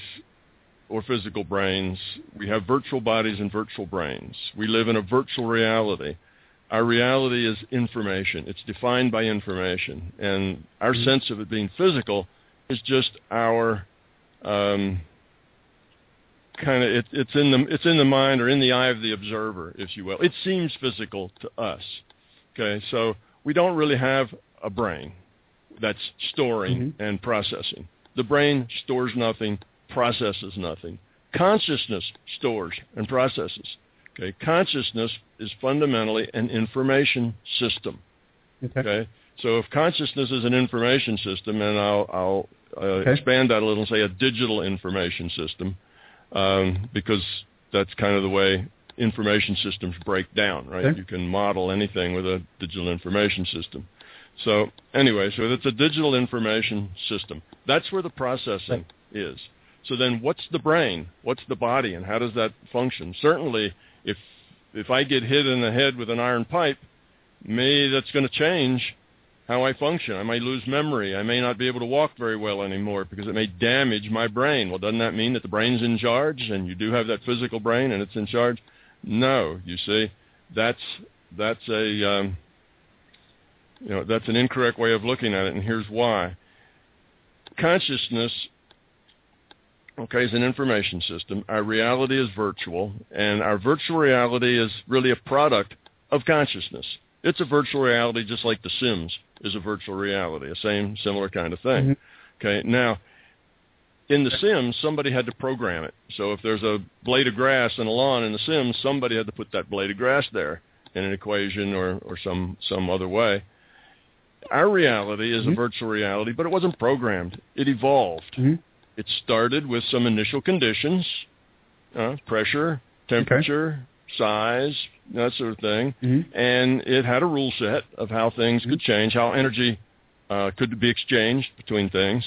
or physical brains. We have virtual bodies and virtual brains. We live in a virtual reality. Our reality is information. It's defined by information, and our Mhm. sense of it being physical is just our um, kind of it, it's in the it's in the mind or in the eye of the observer, if you will. It seems physical to us. Okay, so we don't really have a brain that's storing Mhm. and processing. The brain stores nothing, processes nothing. Consciousness stores and processes. Okay, consciousness is fundamentally an information system. Okay. Okay, so if consciousness is an information system, and I'll, I'll uh, Okay. expand that a little and say a digital information system, um, because that's kind of the way information systems break down, right? Okay. You can model anything with a digital information system. So anyway, so it's a digital information system. That's where the processing is. So then what's the brain? What's the body and how does that function? Certainly if if I get hit in the head with an iron pipe, maybe that's going to change how I function. I may lose memory. I may not be able to walk very well anymore because it may damage my brain. Well, doesn't that mean that the brain's in charge and you do have that physical brain and it's in charge? No, you see, that's that's a um, you know that's an incorrect way of looking at it, and here's why. Consciousness, okay, is an information system. Our reality is virtual, and our virtual reality is really a product of consciousness. It's a virtual reality, just like The Sims is a virtual reality, a same similar kind of thing. Mm-hmm. Okay, now in The Sims, somebody had to program it. So if there's a blade of grass in a lawn in The Sims, somebody had to put that blade of grass there in an equation or, or some, some other way. Our reality is mm-hmm. a virtual reality, but it wasn't programmed. It evolved. Mm-hmm. It started with some initial conditions, uh, pressure, temperature, okay. size, that sort of thing. Mm-hmm. And it had a rule set of how things could change, how energy uh, could be exchanged between things.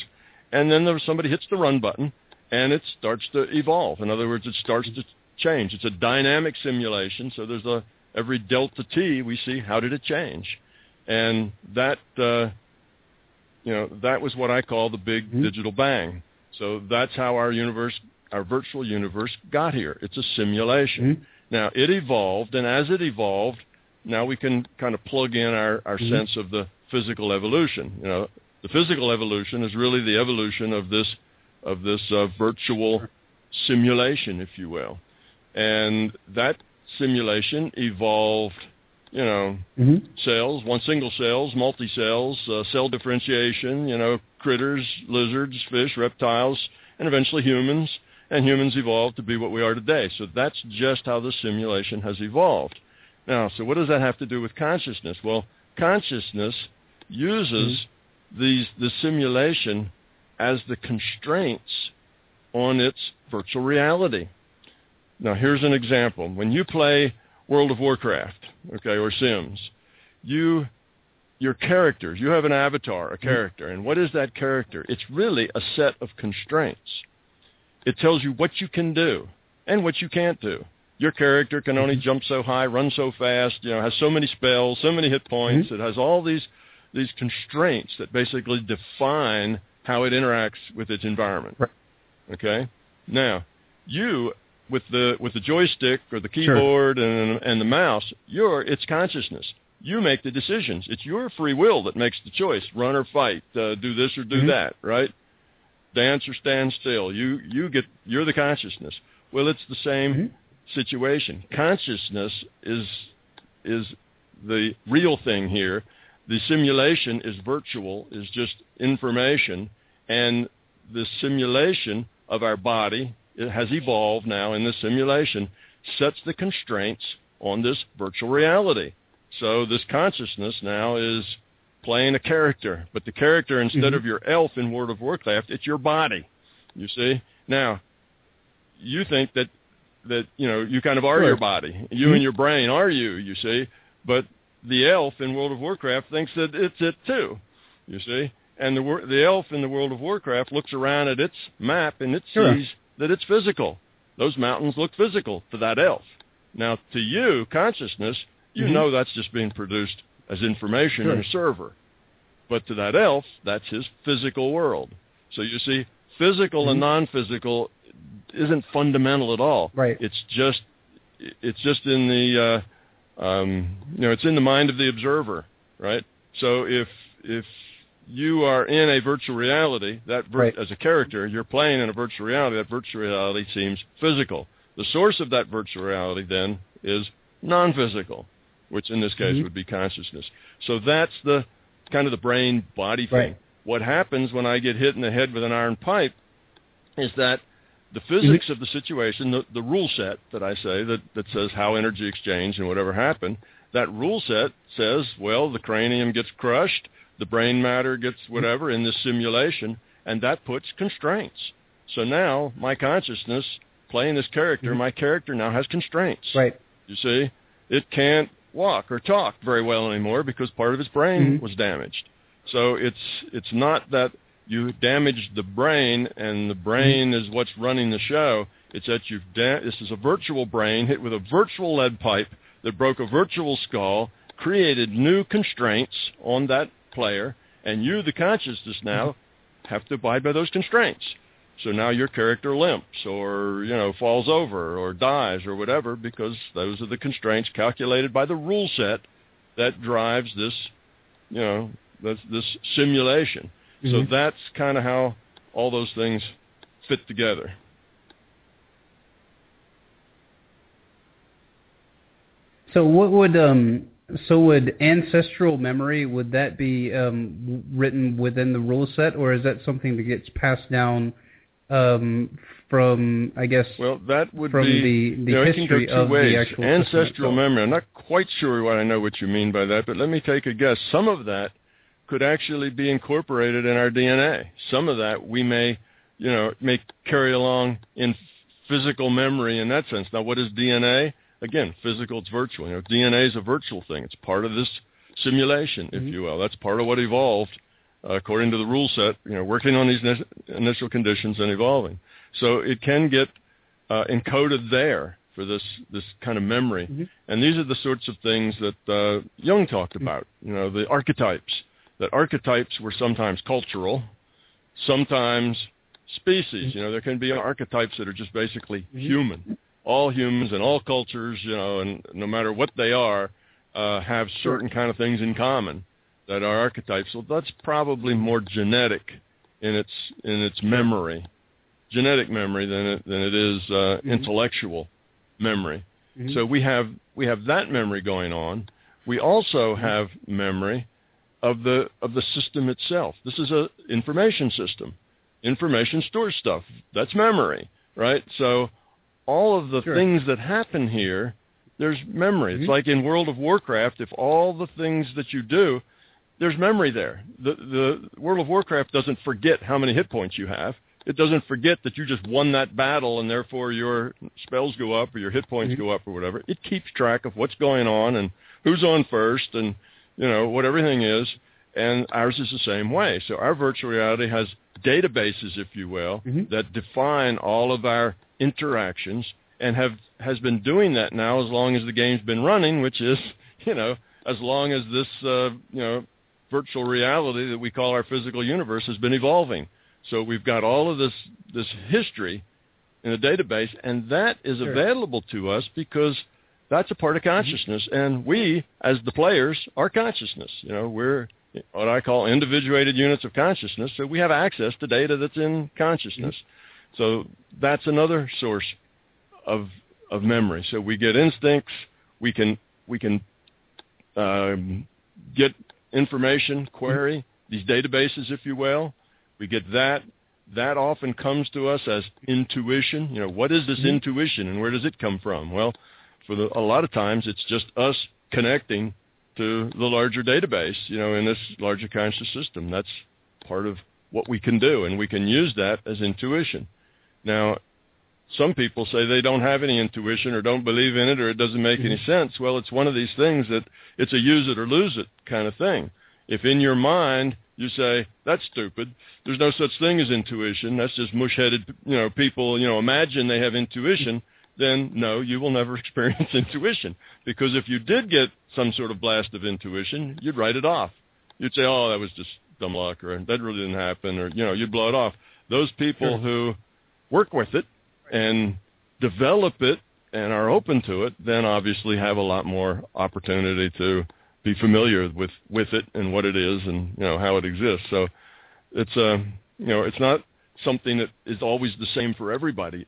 And then there somebody hits the run button, and it starts to evolve. In other words, it starts to change. It's a dynamic simulation, so there's a every delta t we see how did it change, and that uh, you know that was what I call the big mm-hmm. digital bang. So that's how our universe, our virtual universe, got here. It's a simulation. Mm-hmm. Now it evolved, and as it evolved, now we can kind of plug in our, our mm-hmm. sense of the physical evolution. You know, the physical evolution is really the evolution of this of this uh, virtual simulation, if you will, and that simulation evolved. You know, mm-hmm. cells, one single cells, multi cells, uh, cell differentiation. You know, critters, lizards, fish, reptiles, and eventually humans. And humans evolved to be what we are today. So that's just how the simulation has evolved. Now, so what does that have to do with consciousness? Well, consciousness uses mm-hmm these, the simulation as the constraints on its virtual reality. Now, here's an example. When you play World of Warcraft, okay, or Sims, you your characters, you have an avatar, a mm-hmm. character, and what is that character? It's really a set of constraints. It tells you what you can do and what you can't do. Your character can only mm-hmm. jump so high, run so fast, you know, has so many spells, so many hit points. Mm-hmm. It has all these these constraints that basically define how it interacts with its environment. Right. Okay. Now, you with the with the joystick or the keyboard sure. and and the mouse, you're its consciousness. You make the decisions. It's your free will that makes the choice: run or fight, uh, do this or do mm-hmm. that. Right? Dance or stand still. You you get you're the consciousness. Well, it's the same mm-hmm. situation. Consciousness is is the real thing here the simulation is virtual, is just information, and the simulation of our body has evolved now in the simulation sets the constraints on this virtual reality. So this consciousness now is playing a character, but the character instead mm-hmm. of your elf in World of Warcraft, it's your body. You see? Now, you think that that you know you kind of are your body. You mm-hmm. and your brain are you. You see, but the elf in World of Warcraft thinks that it's it too. You see, and the the elf in the World of Warcraft looks around at its map and it sure. That it's physical. Those mountains look physical to that elf. Now, to you, consciousness, you mm-hmm. know that's just being produced as information sure. in a server. But to that elf, that's his physical world. So you see, physical mm-hmm. and non-physical isn't fundamental at all. Right. It's just it's just in the uh, um, you know, it's in the mind of the observer, right? So if if you are in a virtual reality, that vir- right. as a character, you're playing in a virtual reality. That virtual reality seems physical. The source of that virtual reality then is non-physical, which in this case mm-hmm. would be consciousness. So that's the kind of the brain body thing. Right. What happens when I get hit in the head with an iron pipe is that the physics mm-hmm. of the situation, the, the rule set that I say that, that says how energy exchange and whatever happened, that rule set says, well, the cranium gets crushed, the brain matter gets whatever in this simulation, and that puts constraints. So now my consciousness playing this character, mm-hmm. my character now has constraints. Right. You see, it can't walk or talk very well anymore because part of his brain Mhm. was damaged. So it's it's not that you damaged the brain and the brain is what's running the show. It's that you've da- this is a virtual brain hit with a virtual lead pipe that broke a virtual skull, created new constraints on that player, and you, the consciousness now, have to abide by those constraints. So now your character limps or, you know, falls over or dies or whatever because those are the constraints calculated by the rule set that drives this, you know, this, this simulation. So Mhm. that's kind of how all those things fit together. So what would um so would ancestral memory would that be um written within the rule set or is that something that gets passed down um from I guess Well, that would From be the- the you know, history of the actual Ancestral memory. I'm not quite sure what I know what you mean by that, but let me take a guess. Some of that could actually be incorporated in our DNA. Some of that we may, you know, may carry along in physical memory in that sense. Now, what is DNA? Again, physical, it's virtual. You know, DNA is a virtual thing. It's part of this simulation, if Mhm. you will. That's part of what evolved uh, according to the rule set, you know, working on these ni- initial conditions and evolving. So it can get uh, encoded there for this this kind of memory. Mhm. And these are the sorts of things that uh, Jung talked about. You know, the archetypes. That archetypes were sometimes cultural, sometimes species. You know, there can be archetypes that are just basically Mhm. human. All humans and all cultures, you know, and no matter what they are, uh, have certain kind of things in common that are archetypes. So that's probably more genetic in its in its memory, genetic memory than it than it is uh, Mhm. intellectual memory. Mhm. So we have we have that memory going on. We also have memory of the of the system itself. This is a information system. Information stores stuff. That's memory, right? So all of the Sure. things that happen here, there's memory. Mhm. It's like in World of Warcraft, if all the things that you do, there's memory there. The the World of Warcraft doesn't forget how many hit points you have. It doesn't forget that you just won that battle and therefore your spells go up or your hit points Mhm. go up or whatever. It keeps track of what's going on and who's on first and you know what everything is. And ours is the same way. So our virtual reality has databases, if you will, Mhm. that define all of our interactions and have has been doing that now as long as the game's been running, which is you know as long as this uh, you know virtual reality that we call our physical universe has been evolving. So we've got all of this this history in a database, and that is Sure. available to us because that's a part of consciousness, and we, as the players, are consciousness. You know, we're what I call individuated units of consciousness, so we have access to data that's in consciousness. So that's another source of of memory. So we get instincts, we can we can um, get information, query these databases, if you will. We get that. That often comes to us as intuition. You know, what is this Mhm. intuition, and where does it come from? Well, for the, a lot of times, it's just us connecting to the larger database. You know, in this larger conscious system. That's part of what we can do, and we can use that as intuition. Now, some people say they don't have any intuition or don't believe in it or it doesn't make any mm-hmm. sense. Well, it's one of these things that it's a use it or lose it kind of thing. If in your mind you say that's stupid, there's no such thing as intuition. That's just mush-headed, you know, people, you know, imagine they have intuition. Then no, you will never experience intuition because if you did get some sort of blast of intuition, you'd write it off. You'd say, "Oh, that was just dumb luck," or "That really didn't happen," or you know, you'd blow it off. Those people Sure. who work with it and develop it and are open to it, then obviously have a lot more opportunity to be familiar with with it and what it is and you know how it exists. So it's a you know it's not something that is always the same for everybody.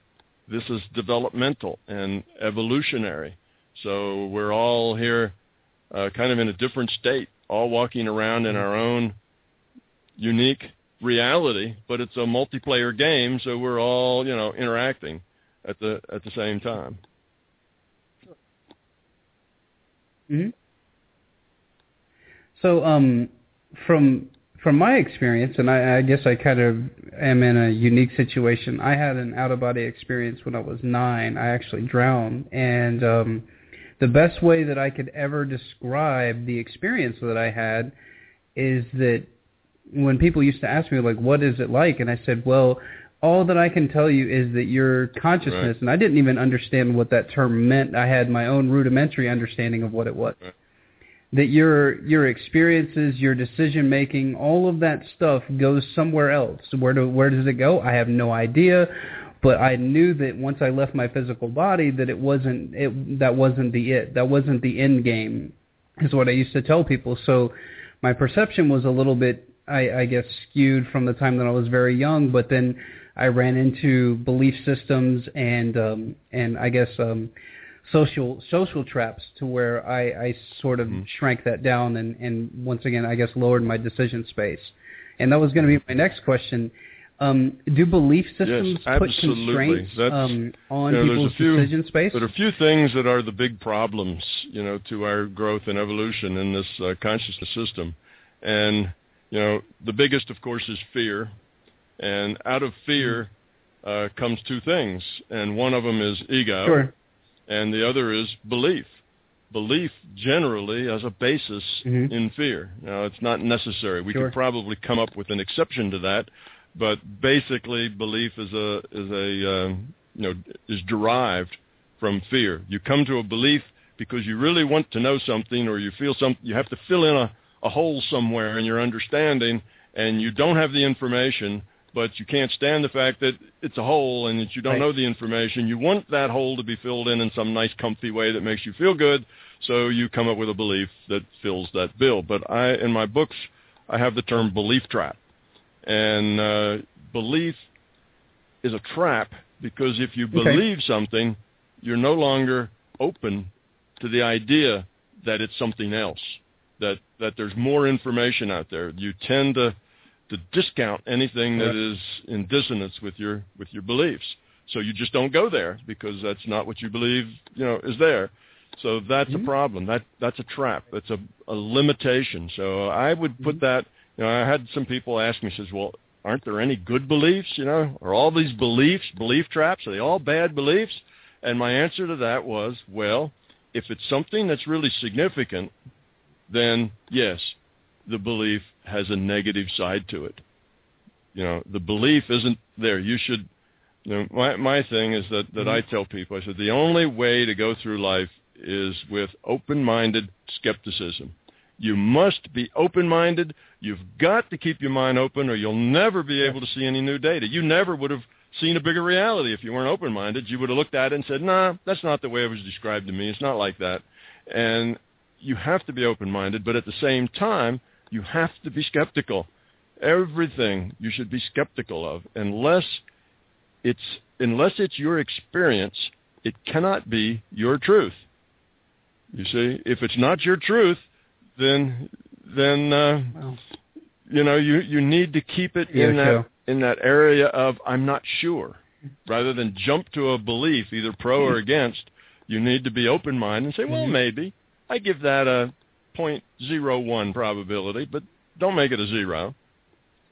This is developmental and evolutionary. So we're all here, uh, kind of in a different state, all walking around in our own unique reality, but it's a multiplayer game, so we're all you know interacting at the at the same time. hmm So, um, from from my experience, and I, I guess I kind of am in a unique situation. I had an out of body experience when I was nine. I actually drowned, and um, the best way that I could ever describe the experience that I had is that when people used to ask me like what is it like? And I said well all that I can tell you is that your consciousness Right. and I didn't even understand what that term meant. I had my own rudimentary understanding of what it was. Right. that your your experiences your decision making all of that stuff goes somewhere else. Where do where does it go? I have no idea. But I knew that once I left my physical body that it wasn't it that wasn't the it. That wasn't the end game is what I used to tell people. So my perception was a little bit I, I guess skewed from the time that I was very young but then I ran into belief systems and um and I guess um social social traps to where I, I sort of Mm-hmm. shrank that down and, and once again I guess lowered my decision space. And that was going to be my next question. Um, do belief systems put constraints um, on you know, people's a few- decision space? There are a few things that are the big problems, you know, to our growth and evolution in this uh, consciousness system. And, you know, the biggest, of course, is fear. And out of fear uh, comes two things. And one of them is ego. Sure. And the other is belief. Belief generally as a basis Mhm. in fear. Now, it's not necessary. We Sure. could probably come up with an exception to that, but basically, belief is a is a um, you know is derived from fear. You come to a belief because you really want to know something, or you feel some. You have to fill in a a hole somewhere in your understanding, and you don't have the information. But you can't stand the fact that it's a hole and that you don't Right. know the information. You want that hole to be filled in in some nice, comfy way that makes you feel good. So you come up with a belief that fills that bill. But I, in my books, I have the term belief trap, and uh, belief is a trap because if you Okay. believe something, you're no longer open to the idea that it's something else, that that there's more information out there. You tend to to discount anything that is in dissonance with your with your beliefs. So you just don't go there because that's not what you believe, you know, is there. So that's Mhm. a problem. That that's a trap. That's a, a limitation. So I would put that. You know, I had some people ask me, says, "Well, aren't there any good beliefs? You know, are all these beliefs belief traps? Are they all bad beliefs?" And my answer to that was, "Well, if it's something that's really significant, then yes, the belief has a negative side to it. You know, the belief isn't there. You should. You know, my my thing is that that I mm-hmm. tell people. I said the only way to go through life is with open-minded skepticism. You must be open-minded. You've got to keep your mind open, or you'll never be able to see any new data. You never would have seen a bigger reality if you weren't open-minded. You would have looked at it and said, "Nah, that's not the way it was described to me. It's not like that." And you have to be open-minded, but at the same time, you have to be skeptical. Everything you should be skeptical of, unless it's unless it's your experience, it cannot be your truth. You see, if it's not your truth, then then uh, Wow. you know you you need to keep it in that in that area of I'm not sure, rather than jump to a belief either pro or against. You need to be open minded and say, well, Mhm. maybe I give that a point zero one probability, but don't make it a zero.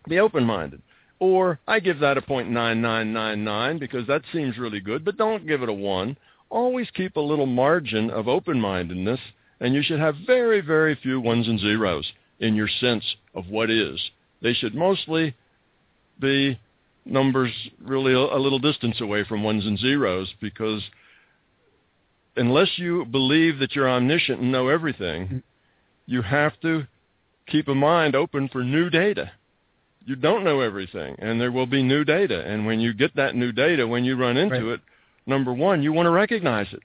Be open minded. Or I give that a point nine nine nine nine because that seems really good, but don't give it a one. Always keep a little margin of open mindedness, and you should have very, very few ones and zeros in your sense of what is. They should mostly be numbers really a little distance away from ones and zeros because unless you believe that you're omniscient and know everything, you have to keep a mind open for new data. You don't know everything, and there will be new data. And when you get that new data, when you run into Right. it, number one, you want to recognize it.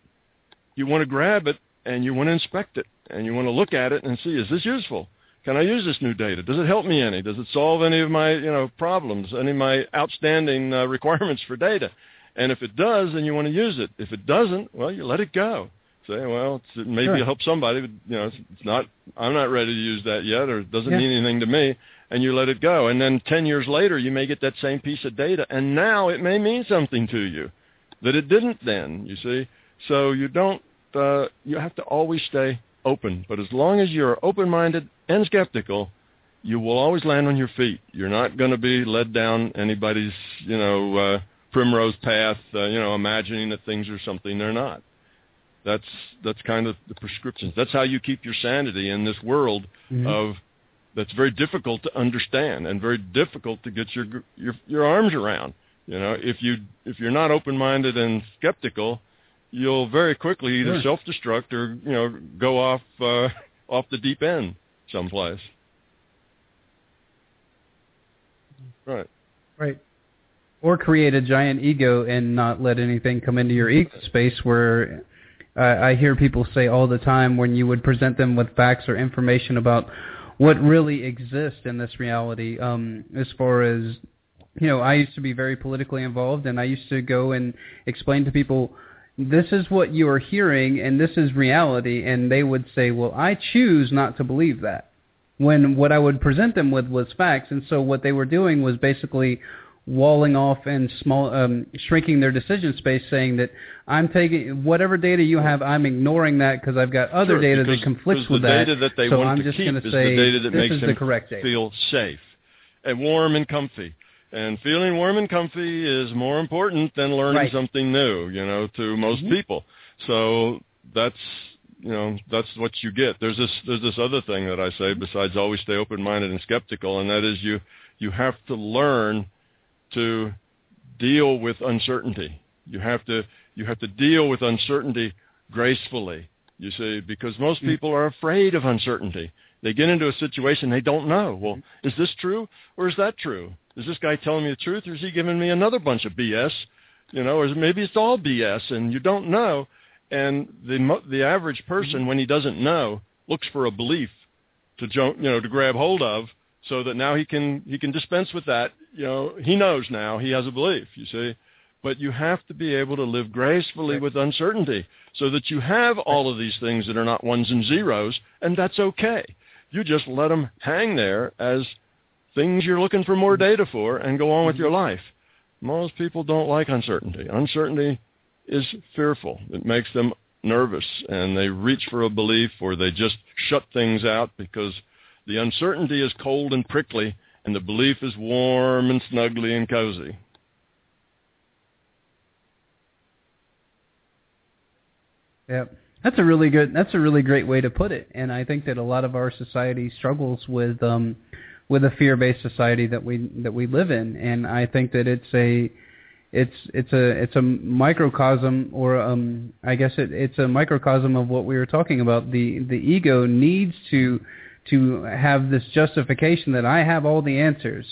You want to grab it, and you want to inspect it, and you want to look at it and see, is this useful? Can I use this new data? Does it help me any? Does it solve any of my, you know, problems, any of my outstanding uh, requirements for data? And if it does, then you want to use it. If it doesn't, well, you let it go. Say, well, it's, it maybe Sure. help somebody, but you know, it's, it's not. I'm not ready to use that yet, or it doesn't Yeah. mean anything to me. And you let it go. And then ten years later, you may get that same piece of data, and now it may mean something to you that it didn't then. You see, so you don't. Uh, you have to always stay open. But as long as you're open-minded and skeptical, you will always land on your feet. You're not going to be led down anybody's, you know, uh, primrose path, uh, you know, imagining that things are something they're not. That's that's kind of the prescriptions. That's how you keep your sanity in this world Mhm. of that's very difficult to understand and very difficult to get your your your arms around. You know, if you if you're not open-minded and skeptical, you'll very quickly either Sure. self-destruct or you know go off uh, off the deep end someplace. Right. Right. Or create a giant ego and not let anything come into your ego space where I I hear people say all the time when you would present them with facts or information about what really exists in this reality, um, as far as you know, I used to be very politically involved and I used to go and explain to people this is what you are hearing and this is reality and they would say, Well, I choose not to believe that when what I would present them with was facts, and so what they were doing was basically walling off and small um, shrinking their decision space, saying that I'm taking whatever data you have, I'm ignoring that because I've got other Sure, data that conflicts with the that. data that they so want I'm to just keep is say the data that this makes is them the correct data. feel safe and warm and comfy. And feeling warm and comfy is more important than learning Right. something new, you know, to most Mhm. people. So that's you know that's what you get. There's this there's this other thing that I say besides always stay open minded and skeptical, and that is you you have to learn to deal with uncertainty. You have to you have to deal with uncertainty gracefully. You see, because most Mm. people are afraid of uncertainty. They get into a situation they don't know. Well, is this true or is that true? Is this guy telling me the truth or is he giving me another bunch of BS? You know, or maybe it's all BS and you don't know. And the mo- the average person, when he doesn't know, looks for a belief to jump, you know, to grab hold of, so that now he can he can dispense with that. You know, he knows now he has a belief. You see, but you have to be able to live gracefully with uncertainty, so that you have all of these things that are not ones and zeros, and that's okay. You just let them hang there as things you're looking for more data for, and go on with your mm-hmm. life. Most people don't like uncertainty. Uncertainty is fearful. It makes them nervous and they reach for a belief or they just shut things out because the uncertainty is cold and prickly and the belief is warm and snugly and cozy. Yeah, that's a really good. That's a really great way to put it. And I think that a lot of our society struggles with um, with a fear-based society that we that we live in. And I think that it's a it's it's a it's a microcosm, or um, I guess it, it's a microcosm of what we were talking about. The the ego needs to to have this justification that I have all the answers.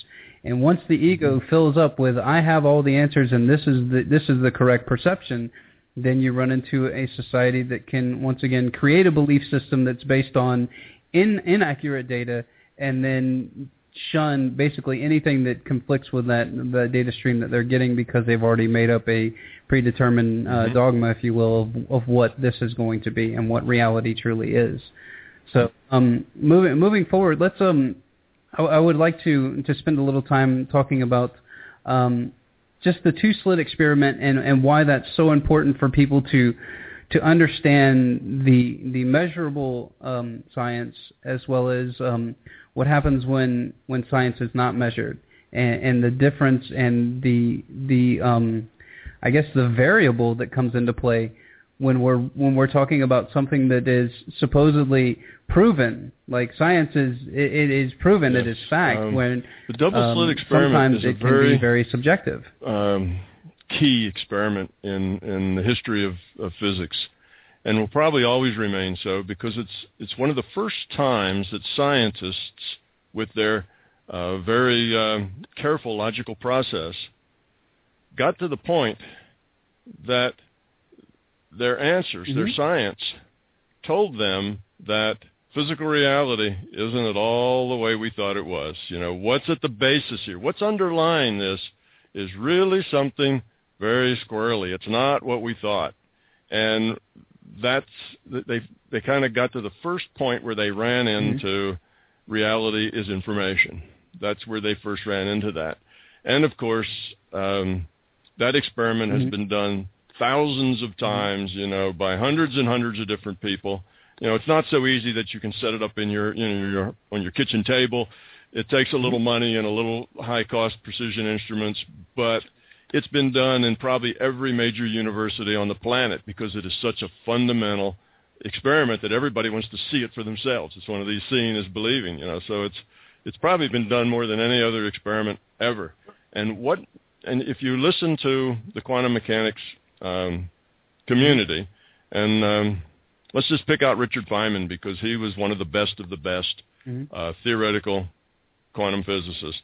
And once the ego fills up with I have all the answers and this is the this is the correct perception, then you run into a society that can once again create a belief system that's based on in, inaccurate data and then shun basically anything that conflicts with that the data stream that they're getting because they've already made up a predetermined uh, Mhm. dogma, if you will, of, of what this is going to be and what reality truly is. So um, moving moving forward, let's um, I, I would like to to spend a little time talking about um, just the two slit experiment and, and why that's so important for people to to understand the the measurable um, science as well as um, what happens when when science is not measured and, and the difference and the the um, I guess the variable that comes into play when we're when we're talking about something that is supposedly proven like science is it, it is proven it Yes. is fact Um, when The double slit um, experiment is a it can very be very subjective um, key experiment in, in the history of, of physics, and will probably always remain so because it's it's one of the first times that scientists, with their uh, very um, careful logical process, got to the point that their answers, their Mhm. science, told them that physical reality isn't at all the way we thought it was. You know, what's at the basis here? What's underlying this is really something very squirrely. It's not what we thought. And that's they they kind of got to the first point where they ran into reality is information. That's where they first ran into that. And of course, um, that experiment has Mhm. been done thousands of mm-hmm. times, you know, by hundreds and hundreds of different people. You know, it's not so easy that you can set it up in your, you know, your on your kitchen table. It takes a little mm-hmm. money and a little high cost precision instruments, but it's been done in probably every major university on the planet because it is such a fundamental experiment that everybody wants to see it for themselves. It's one of these seeing is believing, you know. So it's it's probably been done more than any other experiment ever. And what and if you listen to the quantum mechanics um, community, and um, let's just pick out Richard Feynman because he was one of the best of the best Mhm. uh, theoretical quantum physicists.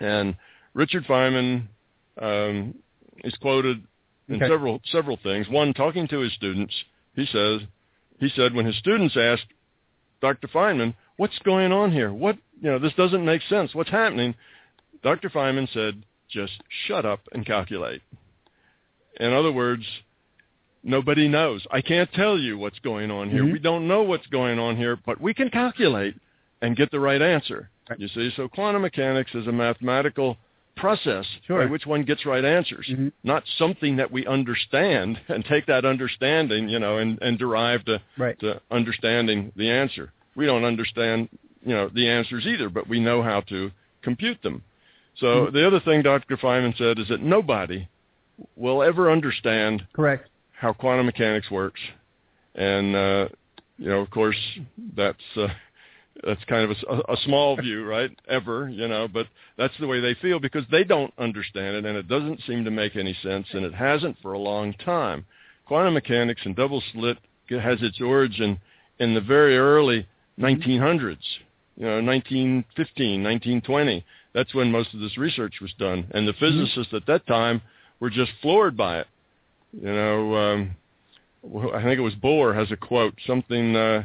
And Richard Feynman um, is quoted in Okay. several several things. One, talking to his students, he says he said when his students asked Dr. Feynman, "What's going on here? What you know? This doesn't make sense. What's happening?" Dr. Feynman said, "Just shut up and calculate." In other words, nobody knows. I can't tell you what's going on here. Mhm. We don't know what's going on here, but we can calculate and get the right answer. You see, so quantum mechanics is a mathematical process Sure. by which one gets right answers, Mhm. not something that we understand and take that understanding, you know, and, and derive to, Right. to understanding the answer. We don't understand, you know, the answers either, but we know how to compute them. So Mhm. the other thing Dr. Feynman said is that nobody will ever understand Correct. how quantum mechanics works, and uh, you know, of course, that's uh, that's kind of a small view, right? Ever, you know, but that's the way they feel because they don't understand it, and it doesn't seem to make any sense, and it hasn't for a long time. Quantum mechanics and double slit has its origin in the very early 1900s, you know, 1915, 1920. That's when most of this research was done, and the physicists at that time were just floored by it you know, um, I think it was Bohr has a quote, something, uh,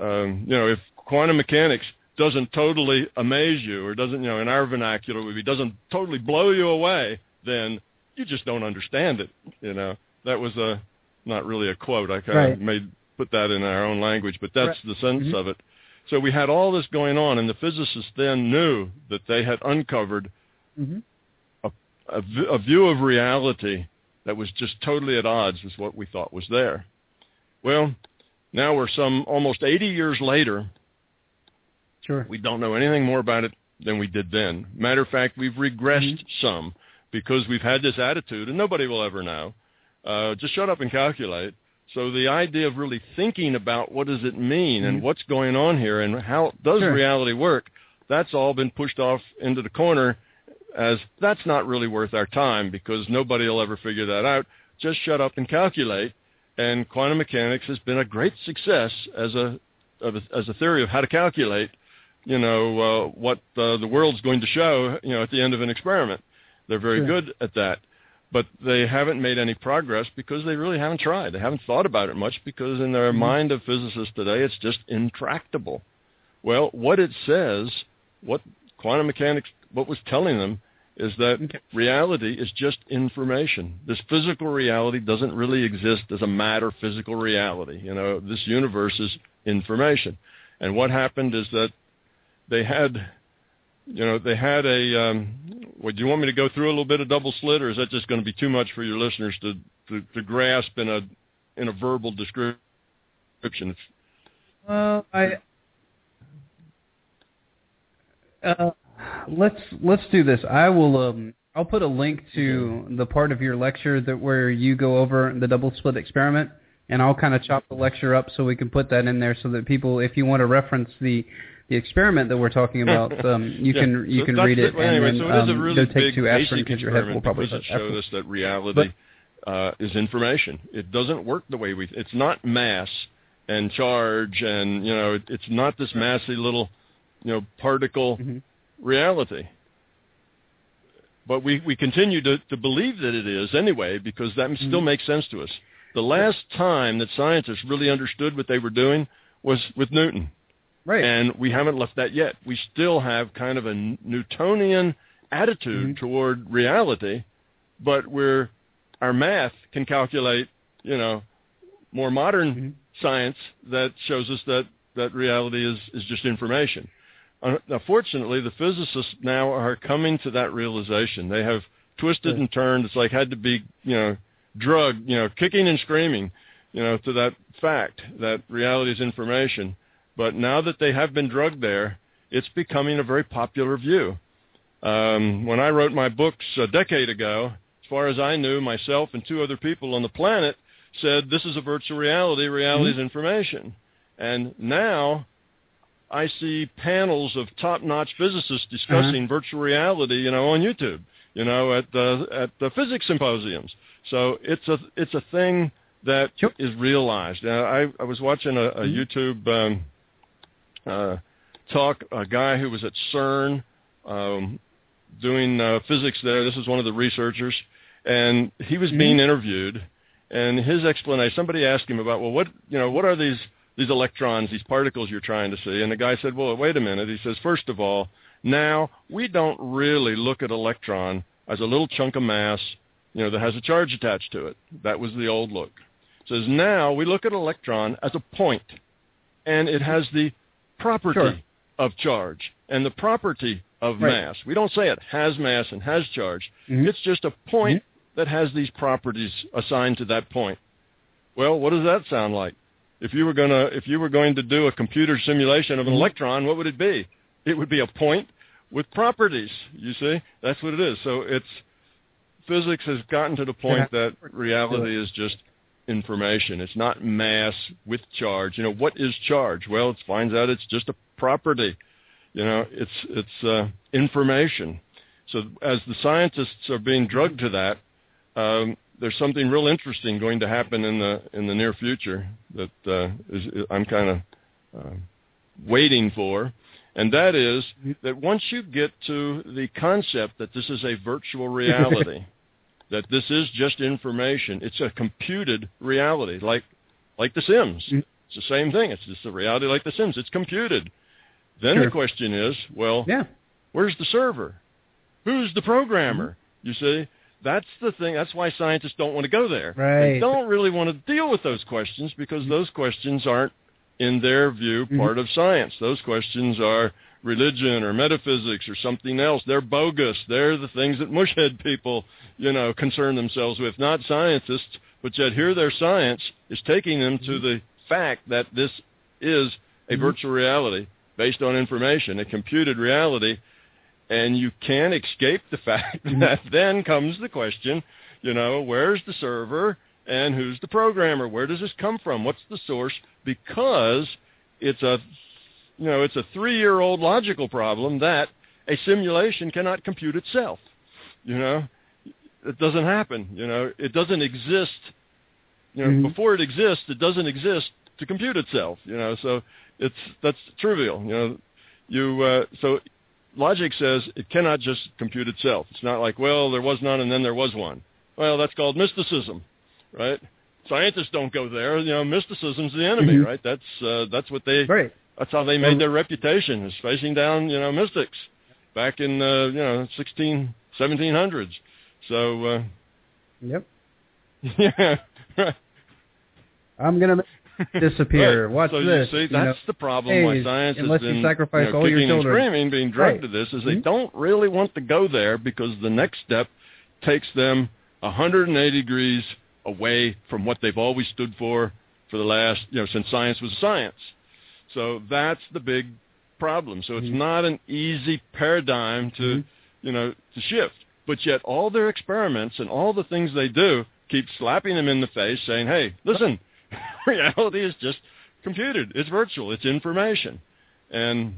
um, you know, if quantum mechanics doesn't totally amaze you or doesn't, you know, in our vernacular would be doesn't totally blow you away, then you just don't understand it. You know, that was a not really a quote. I kind Right. of made put that in our own language, but that's Right. the sense Mhm. of it. So we had all this going on, and the physicists then knew that they had uncovered hmm a, v- a view of reality that was just totally at odds with what we thought was there. Well, now we're some almost 80 years later. Sure. We don't know anything more about it than we did then. Matter of fact, we've regressed some because we've had this attitude, and nobody will ever know. Uh, just shut up and calculate. So the idea of really thinking about what does it mean and Mhm. what's going on here and how does Sure. reality work, that's all been pushed off into the corner as that's not really worth our time because nobody will ever figure that out. Just shut up and calculate. And quantum mechanics has been a great success as a, as a theory of how to calculate. You know uh, what uh, the world's going to show. You know at the end of an experiment, they're very Sure. good at that. But they haven't made any progress because they really haven't tried. They haven't thought about it much because in their Mhm. mind of physicists today, it's just intractable. Well, what it says, what quantum mechanics, what was telling them is that Okay. reality is just information. This physical reality doesn't really exist as a matter physical reality. You know, this universe is information. And what happened is that they had, you know, they had a. Um, well, do you want me to go through a little bit of double slit, or is that just going to be too much for your listeners to, to, to grasp in a in a verbal description? Well, I. Uh, let's let's do this. I will. Um, I'll put a link to the part of your lecture that where you go over the double slit experiment, and I'll kind of chop the lecture up so we can put that in there so that people, if you want to reference the the experiment that we're talking about, um, you Yeah, can you so can read it Well, anyway, and so then it is a um, really go take big two aspirin because your head will probably because it showed after. us that reality uh, is information. It doesn't work the way we. It's not mass and charge, and you know, it, it's not this massy little, you know, particle Mhm. Reality. But we, we continue to, to believe that it is anyway because that still Mhm. makes sense to us. The last time that scientists really understood what they were doing was with Newton. Right. And we haven't left that yet. We still have kind of a Newtonian attitude Mhm. toward reality, but we're our math can calculate, you know, more modern Mhm. science that shows us that that reality is is just information. Uh, now, fortunately, the physicists now are coming to that realization. They have twisted and turned. It's like had to be, you know, drugged, you know, kicking and screaming, you know, to that fact that reality is information. But now that they have been drugged there, it's becoming a very popular view. Um, when I wrote my books a decade ago, as far as I knew, myself and two other people on the planet said this is a virtual reality. Reality Mm-hmm. is information. And now I see panels of top-notch physicists discussing Uh-huh. virtual reality, you know, on YouTube, you know, at the at the physics symposiums. So it's a it's a thing that is Sure. realized. Uh, I I was watching a, a Mhm. YouTube um, uh, talk. A guy who was at CERN um, doing uh, physics there. This is one of the researchers, and he was being interviewed. And his explanation, somebody asked him about, well, what you know, what are these these electrons, these particles you're trying to see? And the guy said, well, wait a minute. He says, first of all, now we don't really look at electron as a little chunk of mass, you know, that has a charge attached to it. That was the old look. He Says now we look at electron as a point, and it has the property Sure. of charge and the property of Right. mass. We don't say it has mass and has charge. Mhm. It's just a point that has these properties assigned to that point. Well, what does that sound like? If you were gonna if you were going to do a computer simulation of an Mhm. electron, what would it be? It would be a point with properties. You see, that's what it is. So it's physics has gotten to the point that reality is just information. It's not mass with charge. You know, what is charge? Well, it finds out it's just a property. You know, it's it's uh, information. So as the scientists are being drugged to that, um, there's something real interesting going to happen in the in the near future that uh, is, I'm kind of uh, waiting for, and that is that once you get to the concept that this is a virtual reality, that this is just information, it's a computed reality, like like The Sims. Mm. It's the same thing. It's just a reality like The Sims. It's computed. Then Sure. the question is, well, Yeah. Where's the server? Who's the programmer? You see, that's the thing. That's why scientists don't want to go there. Right. They don't really want to deal with those questions because those questions aren't, in their view, Mhm. part of science. Those questions are religion or metaphysics or something else. They're bogus. They're the things that mushhead people, you know, concern themselves with, not scientists. But yet here their science is taking them to the fact that this is a Mhm. virtual reality based on information, a computed reality, and you can't escape the fact Mhm. that then comes the question, you know, where's the server and who's the programmer? Where does this come from? What's the source? Because it's a you know, it's a 3-year-old logical problem that a simulation cannot compute itself. You know, it doesn't happen, you know, it doesn't exist you know, Mhm. before it exists, it doesn't exist to compute itself, you know. So it's that's trivial, you know. You uh, so logic says it cannot just compute itself. It's not like, well, there was none and then there was one. Well, that's called mysticism, right? Scientists don't go there. You know, mysticism's the enemy, Mhm. right? That's uh, that's what they Right. that's how they made their reputation is facing down, you know, mystics back in uh, you know 16 1700s. So uh, Yep. yeah, right. I'm gonna make disappear. Right. Watch so this. You see, you that's know. the problem why Hey, science has unless you sacrifice you know, all your kicking and children. screaming, being drugged Right. to this, is they Mhm. don't really want to go there because the next step takes them 180 degrees away from what they've always stood for for the last, you know, since science was science. So that's the big problem. So it's Mhm. not an easy paradigm to, Mhm. you know, to shift. But yet all their experiments and all the things they do keep slapping them in the face saying, hey, listen, reality is just computed. It's virtual. It's information. And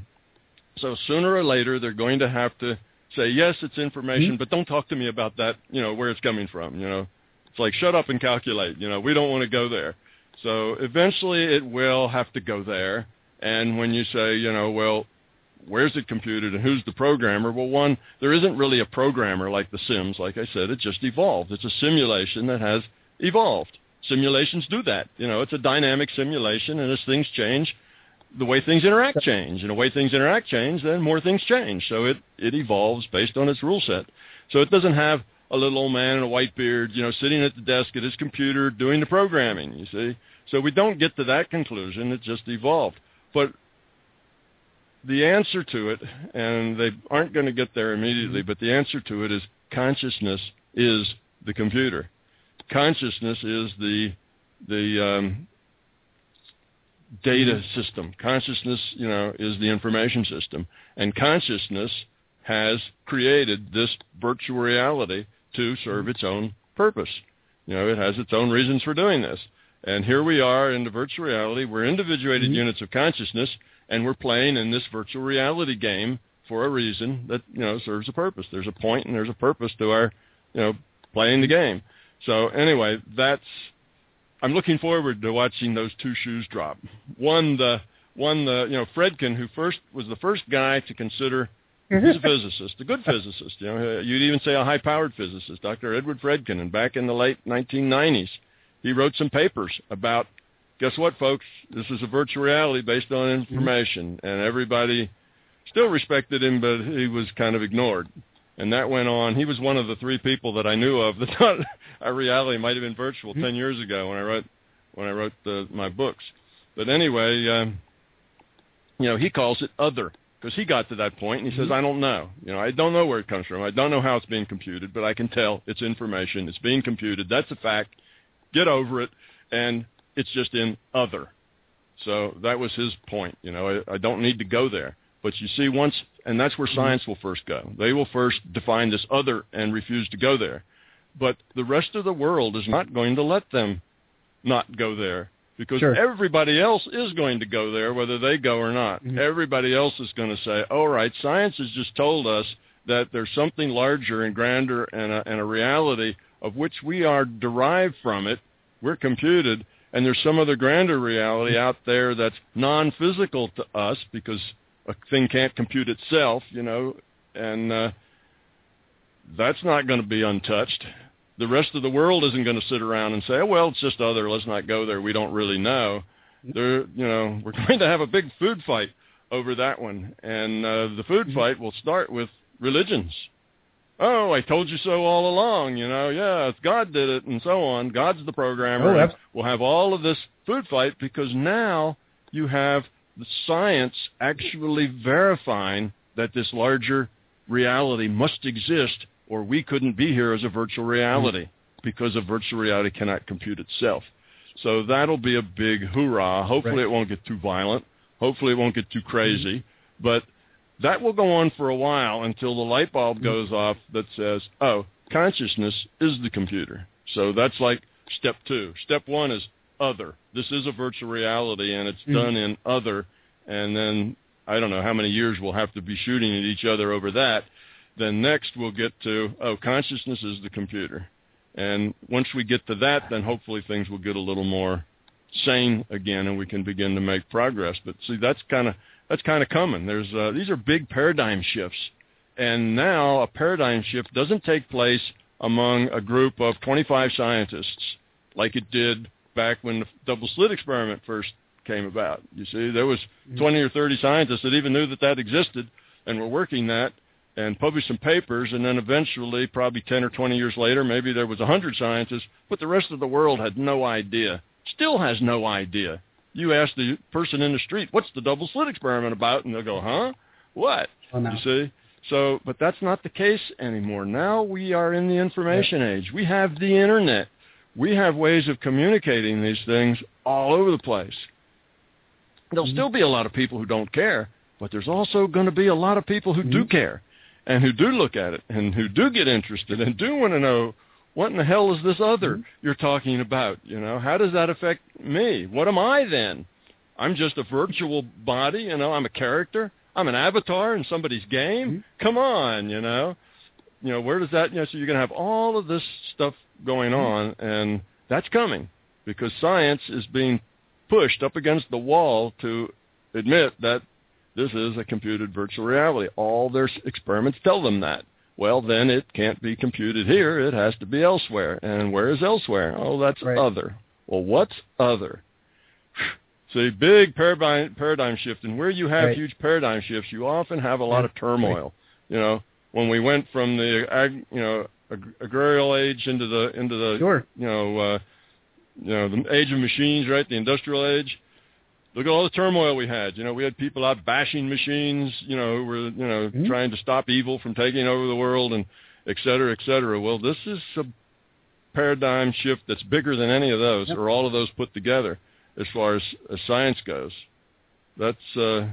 so sooner or later they're going to have to say, yes, it's information, Mhm. but don't talk to me about that, you know, where it's coming from, you know. It's like, shut up and calculate. You know, we don't want to go there. So eventually it will have to go there. And when you say, you know, well, where's it computed and who's the programmer? Well, one, there isn't really a programmer like The Sims. Like I said, it just evolved. It's a simulation that has evolved. Simulations do that. You know, it's a dynamic simulation, and as things change, the way things interact change. And the way things interact change, then more things change. So it, it evolves based on its rule set. So it doesn't have a little old man in a white beard, you know, sitting at the desk at his computer doing the programming, you see. So we don't get to that conclusion. It just evolved. But the answer to it, and they aren't going to get there immediately, mm-hmm. but the answer to it is consciousness is the computer. Consciousness is the the um, data system. Consciousness, you know, is the information system, and consciousness has created this virtual reality to serve its own purpose. You know, it has its own reasons for doing this. And here we are in the virtual reality. We're individuated Mm-hmm. units of consciousness, and we're playing in this virtual reality game for a reason that you know serves a purpose. There's a point and there's a purpose to our you know playing the game. So anyway, that's I'm looking forward to watching those two shoes drop. One the one the you know Fredkin who first was the first guy to consider mm-hmm. he's a physicist, a good physicist. You know, uh, you'd even say a high-powered physicist, Dr. Edward Fredkin. And back in the late 1990s, he wrote some papers about. Guess what, folks? This is a virtual reality based on mm-hmm. information, and everybody still respected him, but he was kind of ignored. And that went on. He was one of the three people that I knew of that thought our reality might have been virtual hmm. ten years ago when I wrote when I wrote the, my books. But anyway, um, you know, he calls it other because he got to that point and he says, hmm. I don't know. You know, I don't know where it comes from. I don't know how it's being computed, but I can tell it's information. It's being computed. That's a fact. Get over it. And it's just in other. So that was his point. You know, I, I don't need to go there. But you see, once, and that's where hmm. science will first go. They will first define this other and refuse to go there. But the rest of the world is not going to let them not go there because Sure. everybody else is going to go there whether they go or not. Mhm. Everybody else is going to say, all right, science has just told us that there's something larger and grander and a, and a reality of which we are derived from it. We're computed, and there's some other grander reality out there that's non-physical to us because a thing can't compute itself, you know, and uh, that's not going to be untouched. The rest of the world isn't going to sit around and say, oh, "Well, it's just other. Let's not go there. We don't really know." There, you know, we're going to have a big food fight over that one, and uh, the food fight will start with religions. Oh, I told you so all along. You know, yeah, it's God did it, and so on. God's the programmer. Oh, we'll have all of this food fight because now you have the science actually verifying that this larger reality must exist or we couldn't be here as a virtual reality hmm. because a virtual reality cannot compute itself. So that'll be a big hoorah. Hopefully Right. it won't get too violent. Hopefully it won't get too hmm. crazy. But that will go on for a while until the light bulb hmm. goes off that says, oh, consciousness is the computer. So that's like step two. Step one is other. This is a virtual reality and it's Mhm. done in other. And then I don't know how many years we'll have to be shooting at each other over that. Then next we'll get to, oh, consciousness is the computer. And once we get to that, then hopefully things will get a little more sane again and we can begin to make progress. But see, that's kind of that's kind of coming. There's uh, these are big paradigm shifts, and now a paradigm shift doesn't take place among a group of 25 scientists like it did back when the double slit experiment first came about. You see, there was 20 or 30 scientists that even knew that that existed and were working that and published some papers, and then eventually, probably 10 or 20 years later, maybe there was 100 scientists, but the rest of the world had no idea, still has no idea. You ask the person in the street, what's the double slit experiment about? And they'll go, huh? What? Oh, no. You see? So, but that's not the case anymore. Now we are in the information age. We have the internet. We have ways of communicating these things all over the place. There'll Mhm. still be a lot of people who don't care, but there's also going to be a lot of people who do Mhm. care and who do look at it and who do get interested and do want to know what in the hell is this other Mhm. you're talking about? You know, how does that affect me? What am I then? I'm just a virtual body, you know, I'm a character. I'm an avatar in somebody's game. Mhm. Come on, you know. You know, where does that, you know, so you're going to have all of this stuff going on and that's coming because science is being pushed up against the wall to admit that this is a computed virtual reality. All their experiments tell them that. Well, then it can't be computed here. It has to be elsewhere. And where is elsewhere? Oh, that's Right. other. Well, what's other? See, big paradigm paradigm shift, and where you have Right. huge paradigm shifts, you often have a lot of turmoil. You know, when we went from the ag, you know ag- agrarial age into the into the Sure. you know uh, you know the age of machines, right? The industrial age. Look at all the turmoil we had. You know, we had people out bashing machines. You know, who were you know Mhm. trying to stop evil from taking over the world, and et cetera, et cetera. Well, this is a paradigm shift that's bigger than any of those Yep. or all of those put together, as far as, as science goes. That's uh,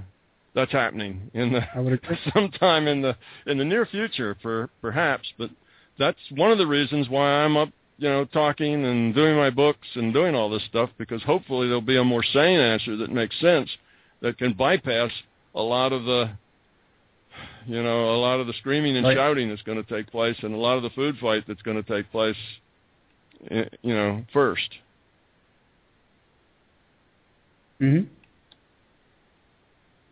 that's happening in the I would agree. sometime in the in the near future, per, perhaps. But that's one of the reasons why I'm up, you know, talking and doing my books and doing all this stuff because hopefully there'll be a more sane answer that makes sense that can bypass a lot of the you know a lot of the screaming and Right. shouting that's going to take place and a lot of the food fight that's going to take place eh, you know first. Hmm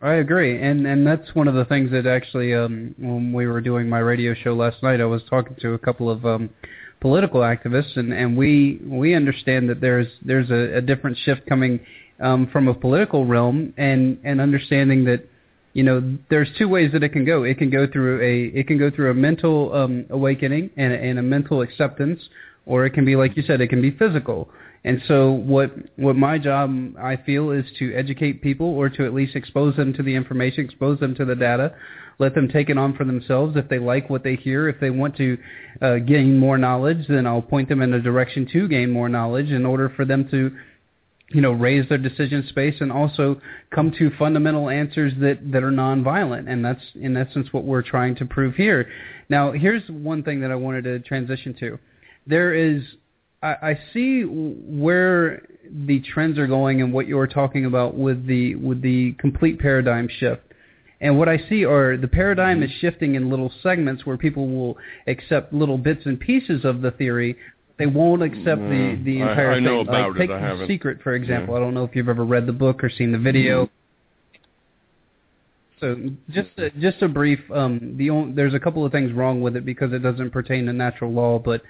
I agree, and and that's one of the things that actually, um, when we were doing my radio show last night, I was talking to a couple of um, political activists, and and we we understand that there's there's a, a different shift coming um, from a political realm, and and understanding that you know there's two ways that it can go. It can go through a it can go through a mental um, awakening and and a mental acceptance, or it can be like you said, it can be physical. And so what what my job I feel is to educate people or to at least expose them to the information, expose them to the data, let them take it on for themselves. If they like what they hear, if they want to uh, gain more knowledge, then I'll point them in a direction to gain more knowledge in order for them to you know raise their decision space and also come to fundamental answers that that are nonviolent and that's in essence what we're trying to prove here now here's one thing that i wanted to transition to there is I, I see where the trends are going and what you're talking about with the with the complete paradigm shift. And what I see are the paradigm is shifting in little segments where people will accept little bits and pieces of the theory. They won't accept the the I- entire I know thing. about like it. take I the haven't. secret for example. Yeah. I don't know if you've ever read the book or seen the video. So just a, just a brief. Um, the on, there's a couple of things wrong with it because it doesn't pertain to natural law, but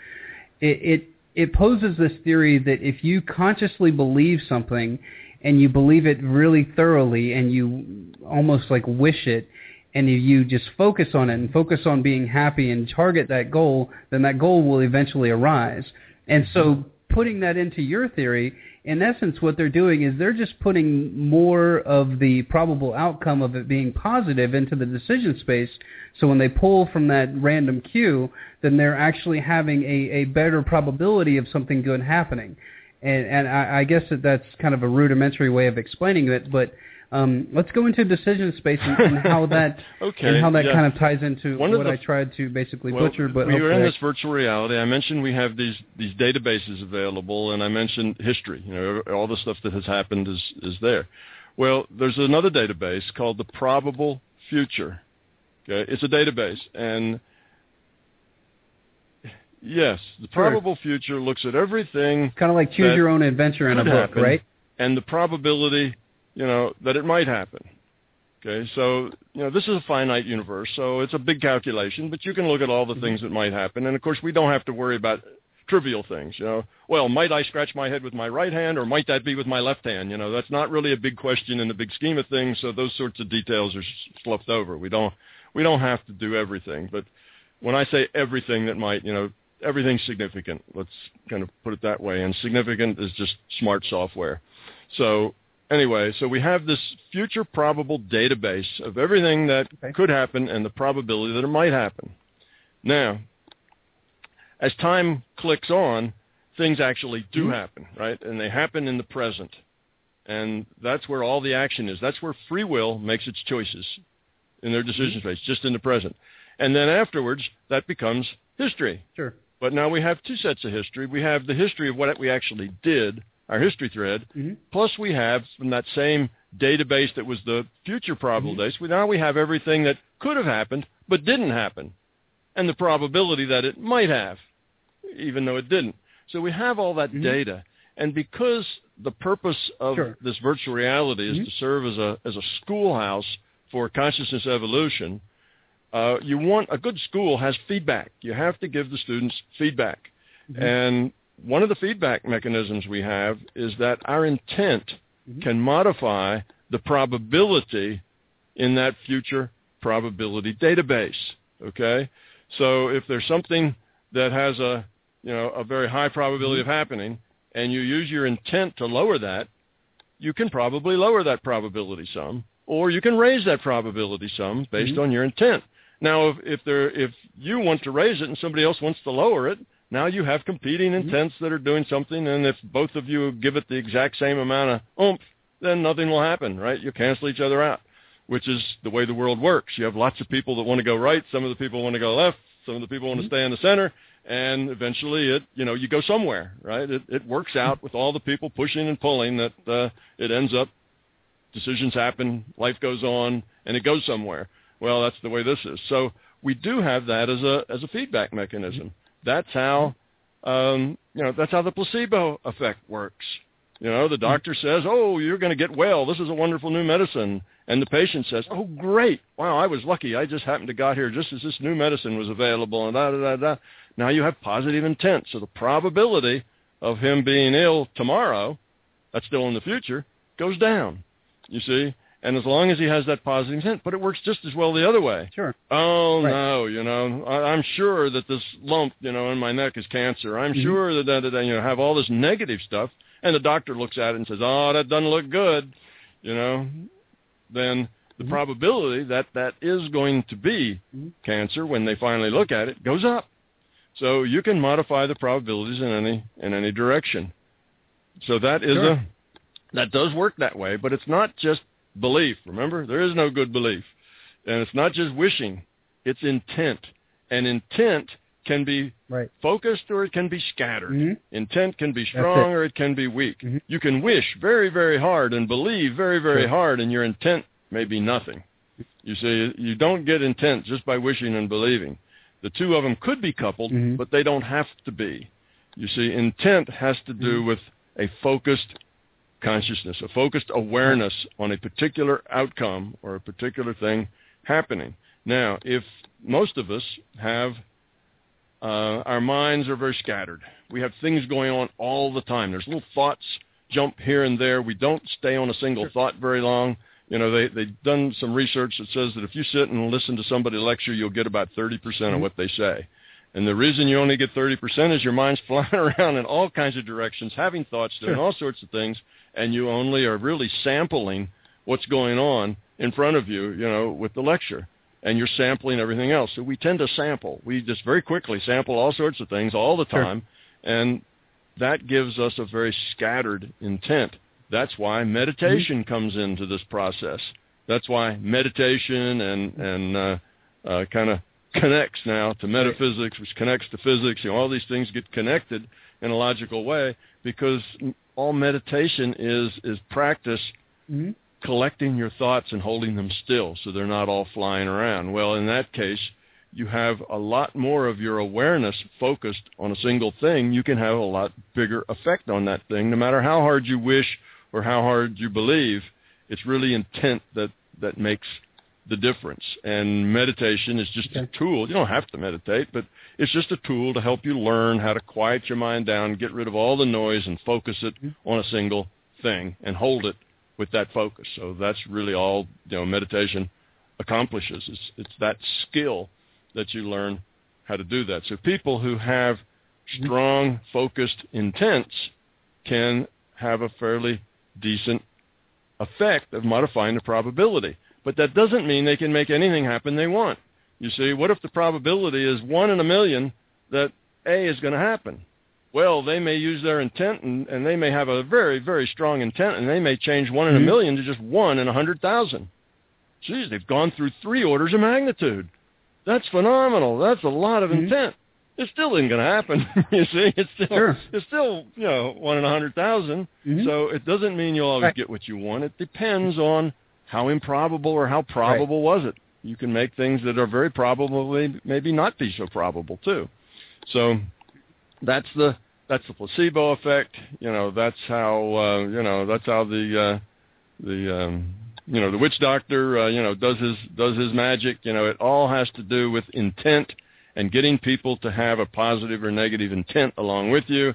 it, it it poses this theory that if you consciously believe something and you believe it really thoroughly and you almost like wish it and if you just focus on it and focus on being happy and target that goal, then that goal will eventually arise. And so putting that into your theory, in essence what they're doing is they're just putting more of the probable outcome of it being positive into the decision space. So when they pull from that random cue, then they're actually having a, a better probability of something good happening. And, and I, I guess that that's kind of a rudimentary way of explaining it, but um, let's go into decision space and, and how that Okay, and how that yeah. kind of ties into One what the- I tried to basically well, butcher. But we were in this virtual reality. I mentioned we have these these databases available, and I mentioned history. You know, all the stuff that has happened is is there. Well, there's another database called the Probable Future. Okay, it's a database, and yes, the Sure. Probable Future looks at everything kind of like choose your own adventure in a book, happen, right? and the probability, you know, that it might happen. Okay, so you know this is a finite universe, so it's a big calculation, but you can look at all the mm-hmm. things that might happen, and of course we don't have to worry about trivial things. You know, well, might I scratch my head with my right hand, or might that be with my left hand? You know, that's not really a big question in the big scheme of things. So those sorts of details are sloughed over. We don't we don't have to do everything, but when I say everything that might, you know, everything's significant. Let's kind of put it that way, and significant is just smart software. So anyway, so we have this future probable database of everything that Okay. could happen and the probability that it might happen. Now, as time clicks on, things actually do Mhm. happen, right? And they happen in the present. And that's where all the action is. That's where free will makes its choices in their decision space, just in the present. And then afterwards, that becomes history. Sure. But now we have two sets of history. We have the history of what we actually did, our history thread, hmm plus we have from that same database that was the future probable dates, we now we have everything that could have happened but didn't happen, and the probability that it might have, even though it didn't. So we have all that Mhm. data, and because the purpose of Sure. this virtual reality is Mhm. to serve as a as a schoolhouse for consciousness evolution, uh, you want a good school has feedback. You have to give the students feedback. Mhm. And one of the feedback mechanisms we have is that our intent Mhm. can modify the probability in that future probability database. Okay? So if there's something that has a you know a very high probability of happening and you use your intent to lower that, you can probably lower that probability some, or you can raise that probability some based Mhm. on your intent. Now, if if there if you want to raise it and somebody else wants to lower it, now you have competing Mm-hmm. intents that are doing something, and if both of you give it the exact same amount of oomph, then nothing will happen, right? You cancel each other out. which is the way the world works. You have lots of people that want to go right, some of the people want to go left, some of the people want to stay in the center, and eventually it, you know, you go somewhere, right? It, it works out with all the people pushing and pulling that uh, it ends up, decisions happen, life goes on, and it goes somewhere. Well, that's the way this is. So we do have that as a as a feedback mechanism. That's how, um, you know, that's how the placebo effect works. You know, the doctor says, "Oh, you're going to get well. This is a wonderful new medicine." And the patient says, "Oh, great! Wow, I was lucky. I just happened to got here just as this new medicine was available." And da da da da. Now you have positive intent, so the probability of him being ill tomorrow, that's still in the future, goes down. You see, and as long as he has that positive intent, but it works just as well the other way. Sure. Oh Right. no, you know, I, I'm sure that this lump, you know, in my neck is cancer. I'm Mhm. sure that, that, that you know have all this negative stuff, and the doctor looks at it and says, "Oh, that doesn't look good," you know. Then the Mhm. probability that that is going to be Mhm. cancer when they finally look at it goes up. So you can modify the probabilities in any in any direction. So that is Sure. a that does work that way, but it's not just belief. Remember, there is no good belief. And it's not just wishing, it's intent. And intent can be Right. focused or it can be scattered. Mhm. Intent can be it. strong or it can be weak. Mhm. You can wish very, very hard and believe very, very hard, and your intent may be nothing. You see, you don't get intent just by wishing and believing. The two of them could be coupled, Mhm. but they don't have to be. You see, intent has to do Mhm. with a focused consciousness, a focused awareness on a particular outcome or a particular thing happening. Now, if most of us have uh, our minds are very scattered. We have things going on all the time. There's little thoughts jump here and there. We don't stay on a single Sure. thought very long. You know, they they've done some research that says that if you sit and listen to somebody lecture, you'll get about 30% Mhm. of what they say. And the reason you only get 30% is your mind's flying around in all kinds of directions, having thoughts, doing Sure. all sorts of things, and you only are really sampling what's going on in front of you, you know, with the lecture. And you're sampling everything else. So we tend to sample. We just very quickly sample all sorts of things all the Sure. time. And that gives us a very scattered intent. That's why meditation comes into this process. That's why meditation and and uh, uh, kind of connects now to metaphysics, which connects to physics. You know, all these things get connected in a logical way because all meditation is is practice Mhm. collecting your thoughts and holding them still so they're not all flying around. Well, in that case, you have a lot more of your awareness focused on a single thing. You can have a lot bigger effect on that thing, no matter how hard you wish or how hard you believe. It's really intent that that makes the difference. And meditation is just a tool. You don't have to meditate, but it's just a tool to help you learn how to quiet your mind down, get rid of all the noise, and focus it mm-hmm. on a single thing and hold it with that focus. So that's really all you know meditation accomplishes. It's, it's that skill that you learn how to do that. So people who have mm-hmm. strong, focused intents can have a fairly decent effect of modifying the probability. But that doesn't mean they can make anything happen they want. You see, what if the probability is one in a million that A is going to happen? Well, they may use their intent and, and they may have a very, very strong intent and they may change one in a Mhm. million to just one in a hundred thousand. Geez, they've gone through three orders of magnitude. That's phenomenal. That's a lot of Mhm. intent. It still isn't going to happen. you see, it's still Sure. it's still you know one in a hundred thousand. Mhm. So it doesn't mean you'll always Right. get what you want. It depends on how improbable or how probable was it. You can make things that are very probable maybe not be so probable too. So that's the that's the placebo effect. You know, that's how uh, you know that's how the uh, the um, you know the witch doctor uh, you know does his does his magic. You know, it all has to do with intent and getting people to have a positive or negative intent along with you.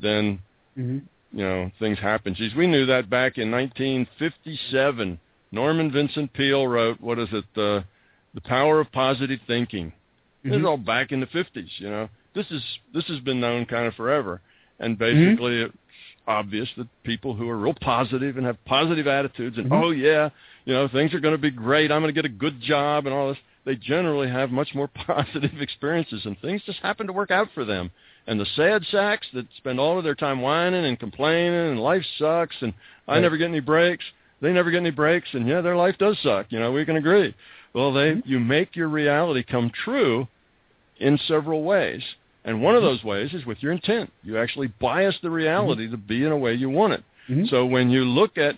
Then Mhm. you know things happen. Geez, we knew that back in 1957. Norman Vincent Peale wrote, what is it, the the power of positive thinking. This is Mhm. all back in the 50s. You know, this is this has been known kind of forever, and basically it's obvious that people who are real positive and have positive attitudes and Mhm. oh yeah, you know things are going to be great. I'm going to get a good job and all this. They generally have much more positive experiences, and things just happen to work out for them. And the sad sacks that spend all of their time whining and complaining and life sucks and I Right. never get any breaks. They never get any breaks, and yeah, their life does suck. You know, we can agree. Well, they you make your reality come true in several ways. And one of those ways is with your intent. You actually bias the reality mm-hmm. to be in a way you want it. Mm-hmm. So when you look at,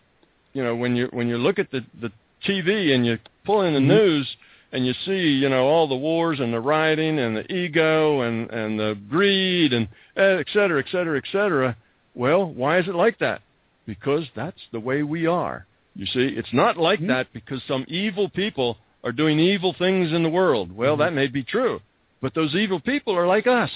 you know, when you when you look at the the TV and you pull in the mm-hmm. news and you see, you know, all the wars and the rioting and the ego and and the greed and eh, et cetera, et cetera, et cetera. Well, why is it like that? Because that's the way we are. You see, it's not like mm-hmm. that because some evil people are doing evil things in the world. Well, mm-hmm. that may be true. But those evil people are like us.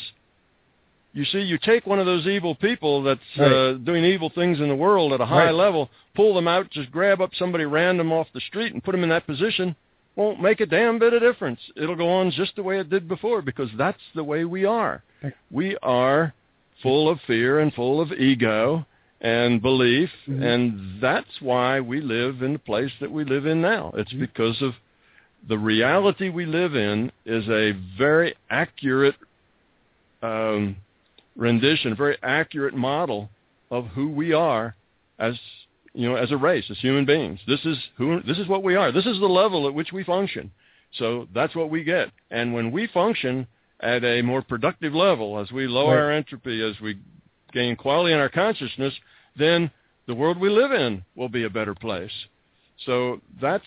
You see, you take one of those evil people that's right. uh, doing evil things in the world at a high right. level, pull them out, just grab up somebody random off the street and put them in that position, won't make a damn bit of difference. It'll go on just the way it did before because that's the way we are. We are full of fear and full of ego and belief, mm-hmm. and that's why we live in the place that we live in now. It's mm-hmm. because of the reality we live in is a very accurate um, rendition, a very accurate model of who we are as you know as a race, as human beings. This is who this is what we are. This is the level at which we function. So that's what we get. And when we function at a more productive level, as we lower right. our entropy, as we gain quality in our consciousness, then the world we live in will be a better place. So that's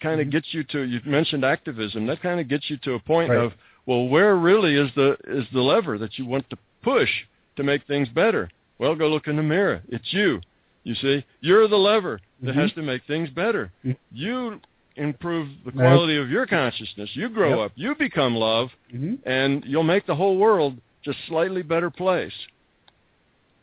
kind of mm-hmm. gets you to you mentioned activism that kind of gets you to a point right. of well where really is the is the lever that you want to push to make things better well go look in the mirror it's you you see you're the lever that mm-hmm. has to make things better mm-hmm. you improve the quality of your consciousness you grow yep. up you become love mm-hmm. and you'll make the whole world just slightly better place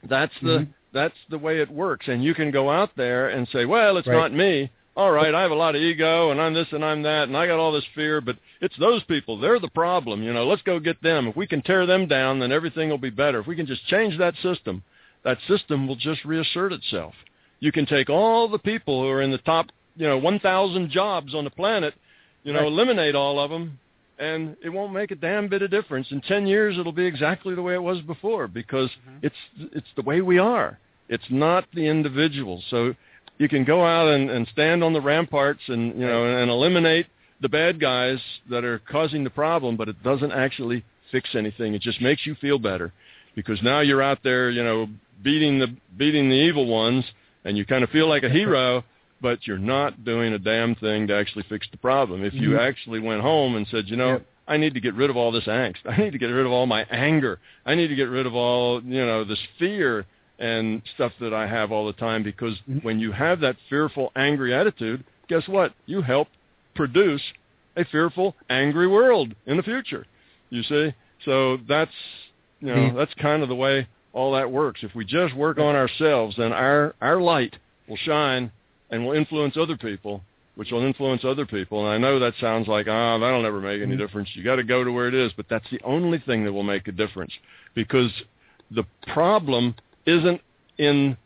that's the mm-hmm. that's the way it works and you can go out there and say well it's right. not me all right, I have a lot of ego and I'm this and I'm that and I got all this fear, but it's those people. They're the problem. You know, let's go get them. If we can tear them down, then everything will be better. If we can just change that system, that system will just reassert itself. You can take all the people who are in the top, you know, 1,000 jobs on the planet, you know, right. eliminate all of them, and it won't make a damn bit of difference. In 10 years, it'll be exactly the way it was before because mm-hmm. it's it's the way we are. It's not the individual. So you can go out and, and stand on the ramparts and you know and eliminate the bad guys that are causing the problem, but it doesn't actually fix anything. It just makes you feel better because now you're out there, you know, beating the beating the evil ones, and you kind of feel like a hero, but you're not doing a damn thing to actually fix the problem. If you mm-hmm. actually went home and said, you know. Yep. I need to get rid of all this angst. I need to get rid of all my anger. I need to get rid of all, you know, this fear and stuff that I have all the time because mm-hmm. when you have that fearful, angry attitude, guess what? You help produce a fearful, angry world in the future. You see? So that's you know, mm-hmm. that's kind of the way all that works. If we just work on ourselves, then our our light will shine and will influence other people, which will influence other people. And I know that sounds like, ah, oh, that'll never make any mm-hmm. difference. You got to go to where it is, but that's the only thing that will make a difference because the problem isn't in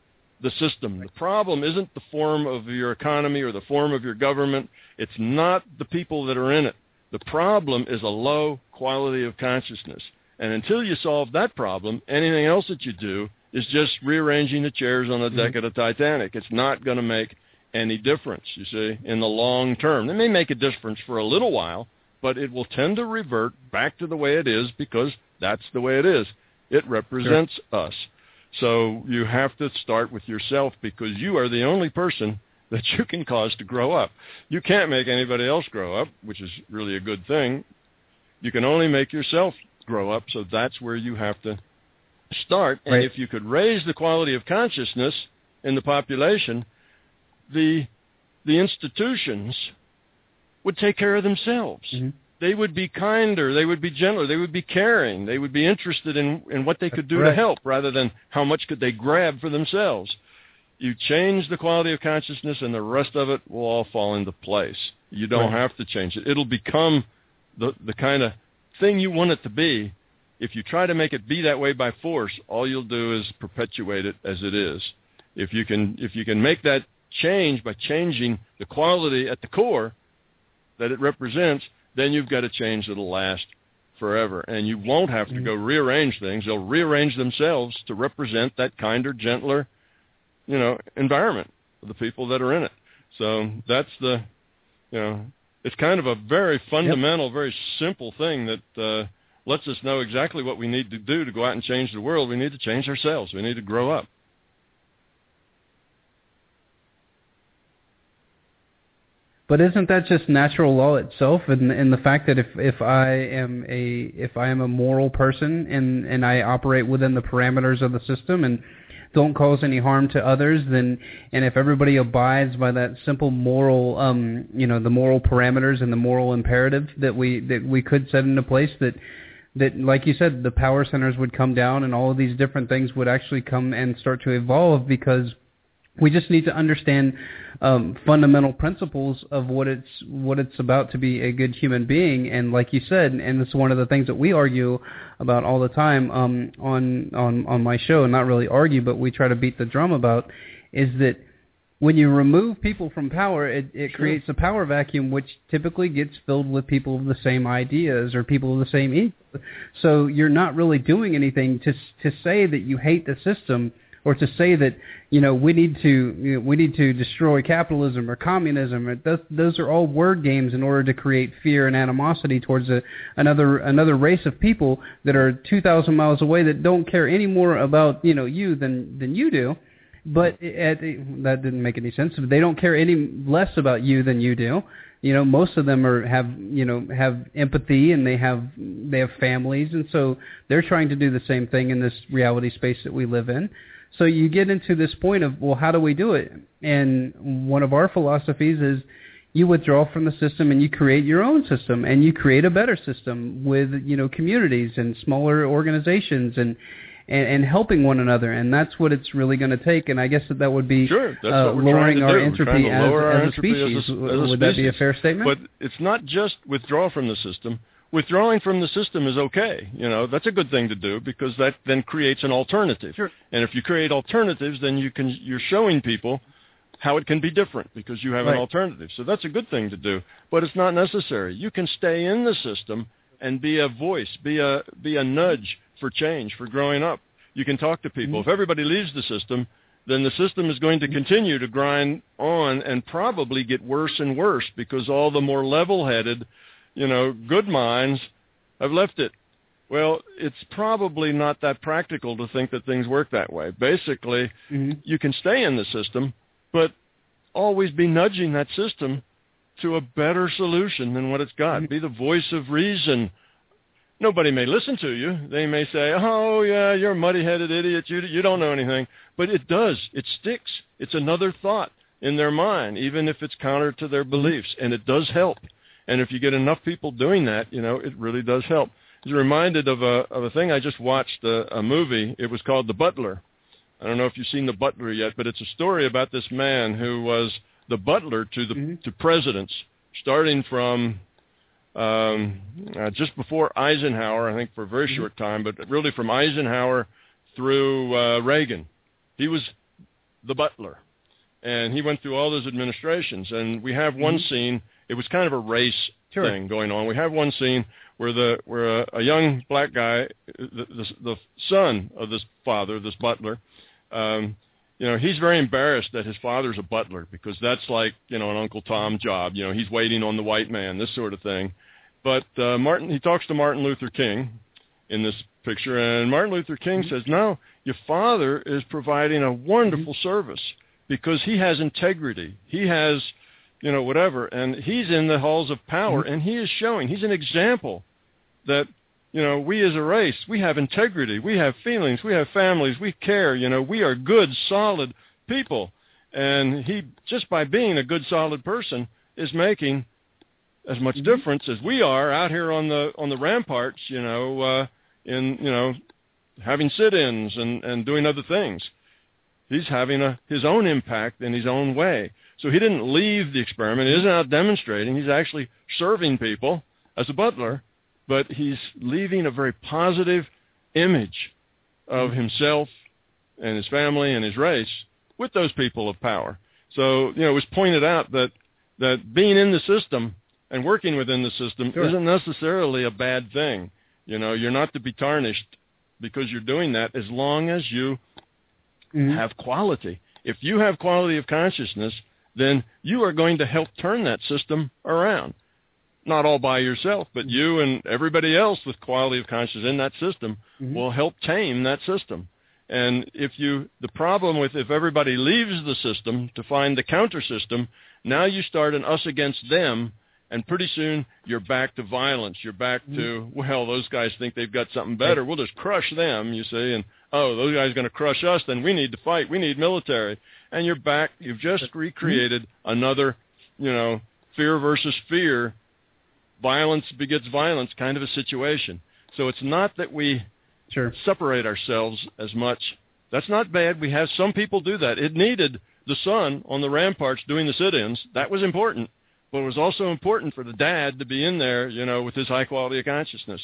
the system. The problem isn't the form of your economy or the form of your government. It's not the people that are in it. The problem is a low quality of consciousness. And until you solve that problem, anything else that you do is just rearranging the chairs on the deck mm-hmm. of the Titanic. It's not going to make any difference, you see, in the long term. It may make a difference for a little while, but it will tend to revert back to the way it is because that's the way it is. It represents sure. us. So you have to start with yourself because you are the only person that you can cause to grow up. You can't make anybody else grow up, which is really a good thing. You can only make yourself grow up, so that's where you have to start. And if you could raise the quality of consciousness in the population, the the institutions would take care of themselves. Mm-hmm they would be kinder, they would be gentler, they would be caring, they would be interested in, in what they could do to help rather than how much could they grab for themselves. You change the quality of consciousness and the rest of it will all fall into place. You don't right. have to change it. It'll become the, the kind of thing you want it to be. If you try to make it be that way by force, all you'll do is perpetuate it as it is. If you can, if you can make that change by changing the quality at the core that it represents, then you've got a change that'll last forever. And you won't have to go rearrange things. They'll rearrange themselves to represent that kinder, gentler, you know, environment of the people that are in it. So that's the, you know, it's kind of a very fundamental, yep. very simple thing that uh, lets us know exactly what we need to do to go out and change the world. We need to change ourselves. We need to grow up. But isn't that just natural law itself, and in the fact that if if I am a if I am a moral person and and I operate within the parameters of the system and don't cause any harm to others, then and if everybody abides by that simple moral, um, you know, the moral parameters and the moral imperative that we that we could set into place, that that like you said, the power centers would come down and all of these different things would actually come and start to evolve because we just need to understand um, fundamental principles of what it's what it's about to be a good human being. And like you said, and it's one of the things that we argue about all the time um, on on on my show, and not really argue, but we try to beat the drum about, is that when you remove people from power, it, it sure. creates a power vacuum, which typically gets filled with people of the same ideas or people of the same ego. So you're not really doing anything to to say that you hate the system or to say that you know we need to you know, we need to destroy capitalism or communism. Or those, those are all word games in order to create fear and animosity towards a, another another race of people that are two thousand miles away that don't care any more about you know you than than you do. But it, that didn't make any sense. They don't care any less about you than you do you know most of them are have you know have empathy and they have they have families and so they're trying to do the same thing in this reality space that we live in so you get into this point of, well, how do we do it? And one of our philosophies is you withdraw from the system and you create your own system and you create a better system with, you know, communities and smaller organizations and, and, and helping one another. And that's what it's really going to take. And I guess that that would be sure, that's uh, lowering our entropy, as, as, a species. As a, as a would species. that be a fair statement? But it's not just withdraw from the system withdrawing from the system is okay. You know, that's a good thing to do because that then creates an alternative. Sure. And if you create alternatives, then you can you're showing people how it can be different because you have right. an alternative. So that's a good thing to do, but it's not necessary. You can stay in the system and be a voice, be a be a nudge for change, for growing up. You can talk to people. Mm-hmm. If everybody leaves the system, then the system is going to continue to grind on and probably get worse and worse because all the more level-headed you know, good minds have left it. Well, it's probably not that practical to think that things work that way. Basically, mm-hmm. you can stay in the system, but always be nudging that system to a better solution than what it's got. Mm-hmm. Be the voice of reason. Nobody may listen to you. They may say, "Oh, yeah, you're a muddy-headed idiot. You you don't know anything." But it does. It sticks. It's another thought in their mind, even if it's counter to their beliefs, and it does help. And if you get enough people doing that, you know, it really does help. I was reminded of a of a thing I just watched a, a movie. It was called The Butler. I don't know if you've seen The Butler yet, but it's a story about this man who was the butler to the mm-hmm. to presidents, starting from um, uh, just before Eisenhower, I think for a very mm-hmm. short time, but really from Eisenhower through uh, Reagan. He was the butler, and he went through all those administrations. And we have one mm-hmm. scene it was kind of a race sure. thing going on. We have one scene where the where a, a young black guy, the, the the son of this father, this butler, um, you know, he's very embarrassed that his father's a butler because that's like you know an Uncle Tom job. You know, he's waiting on the white man, this sort of thing. But uh, Martin, he talks to Martin Luther King in this picture, and Martin Luther King mm-hmm. says, "No, your father is providing a wonderful mm-hmm. service because he has integrity. He has." You know, whatever. And he's in the halls of power, Mm-hmm. and he is showing. He's an example that you know we as a race we have integrity, we have feelings, we have families, we care. You know, we are good, solid people. And he just by being a good, solid person is making as much Mm-hmm. difference as we are out here on the on the ramparts. You know, uh, in you know having sit-ins and and doing other things. He's having a his own impact in his own way. So he didn't leave the experiment. He isn't out demonstrating. He's actually serving people as a butler, but he's leaving a very positive image of himself and his family and his race with those people of power. So, you know, it was pointed out that that being in the system and working within the system sure. isn't necessarily a bad thing. You know, you're not to be tarnished because you're doing that as long as you mm-hmm. have quality. If you have quality of consciousness, then you are going to help turn that system around. Not all by yourself, but you and everybody else with quality of consciousness in that system Mhm. will help tame that system. And if you, the problem with if everybody leaves the system to find the counter system, now you start an us against them, and pretty soon you're back to violence. You're back to, well, those guys think they've got something better. We'll just crush them, you see, and oh, those guys are going to crush us, then we need to fight. We need military. And you're back, you've just recreated another, you know, fear versus fear, violence begets violence kind of a situation. So it's not that we Sure. separate ourselves as much. That's not bad. We have some people do that. It needed the son on the ramparts doing the sit-ins. That was important, but it was also important for the dad to be in there, you know, with his high quality of consciousness.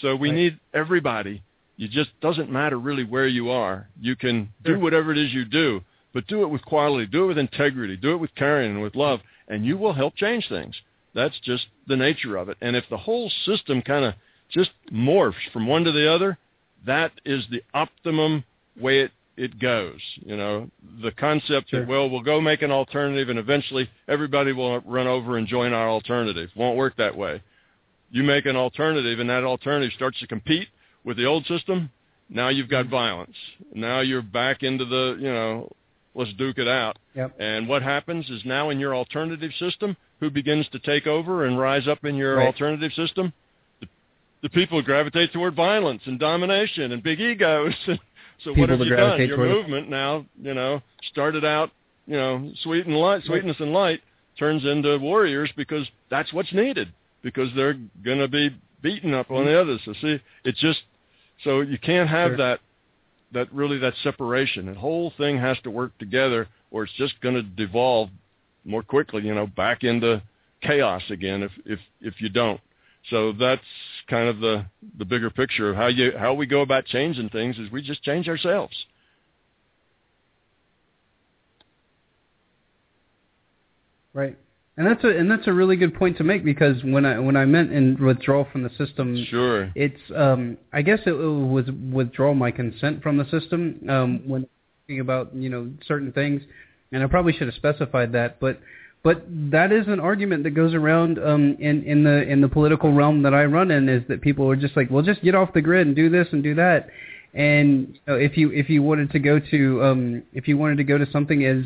So we Right. need everybody. It just doesn't matter really where you are. You can do whatever it is you do, but do it with quality, do it with integrity, do it with caring and with love, and you will help change things. That's just the nature of it. And if the whole system kind of just morphs from one to the other, that is the optimum way it, it goes. You know, the concept Sure. that, well, we'll go make an alternative and eventually everybody will run over and join our alternative. Won't work that way. You make an alternative and that alternative starts to compete with the old system. Now you've got mm-hmm. violence. Now you're back into the, you know, let's duke it out. Yep. And what happens is now in your alternative system, who begins to take over and rise up in your Right. alternative system? The, the people gravitate toward violence and domination and big egos. so People what have you done? Your movement now, you know, started out, you know, sweet and light, sweetness and light, turns into warriors because that's what's needed because they're going to be beaten up on the others. So see, it's just so you can't have Sure. that that really that separation. The whole thing has to work together, or it's just going to devolve more quickly. You know, back into chaos again if if if you don't. So that's kind of the the bigger picture of how you how we go about changing things is we just change ourselves. Right. And that's a and that's a really good point to make because when I when I meant in withdrawal from the system, Sure. it's um I guess it, was withdraw my consent from the system um when thinking about you know certain things, and I probably should have specified that, but but that is an argument that goes around um in in the in the political realm that I run in is that people are just like well just get off the grid and do this and do that, and you know, if you if you wanted to go to um if you wanted to go to something as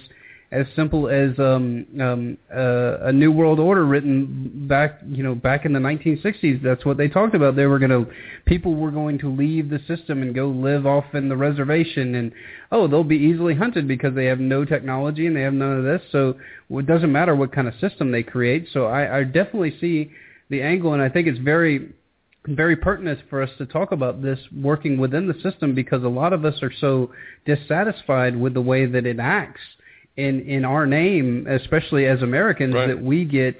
as simple as um, um, uh, a new world order written back, you know, back in the 1960s. That's what they talked about. They were going to, people were going to leave the system and go live off in the reservation, and oh, they'll be easily hunted because they have no technology and they have none of this. So it doesn't matter what kind of system they create. So I, I definitely see the angle, and I think it's very very pertinent for us to talk about this working within the system because a lot of us are so dissatisfied with the way that it acts in in our name, especially as Americans, Right. that we get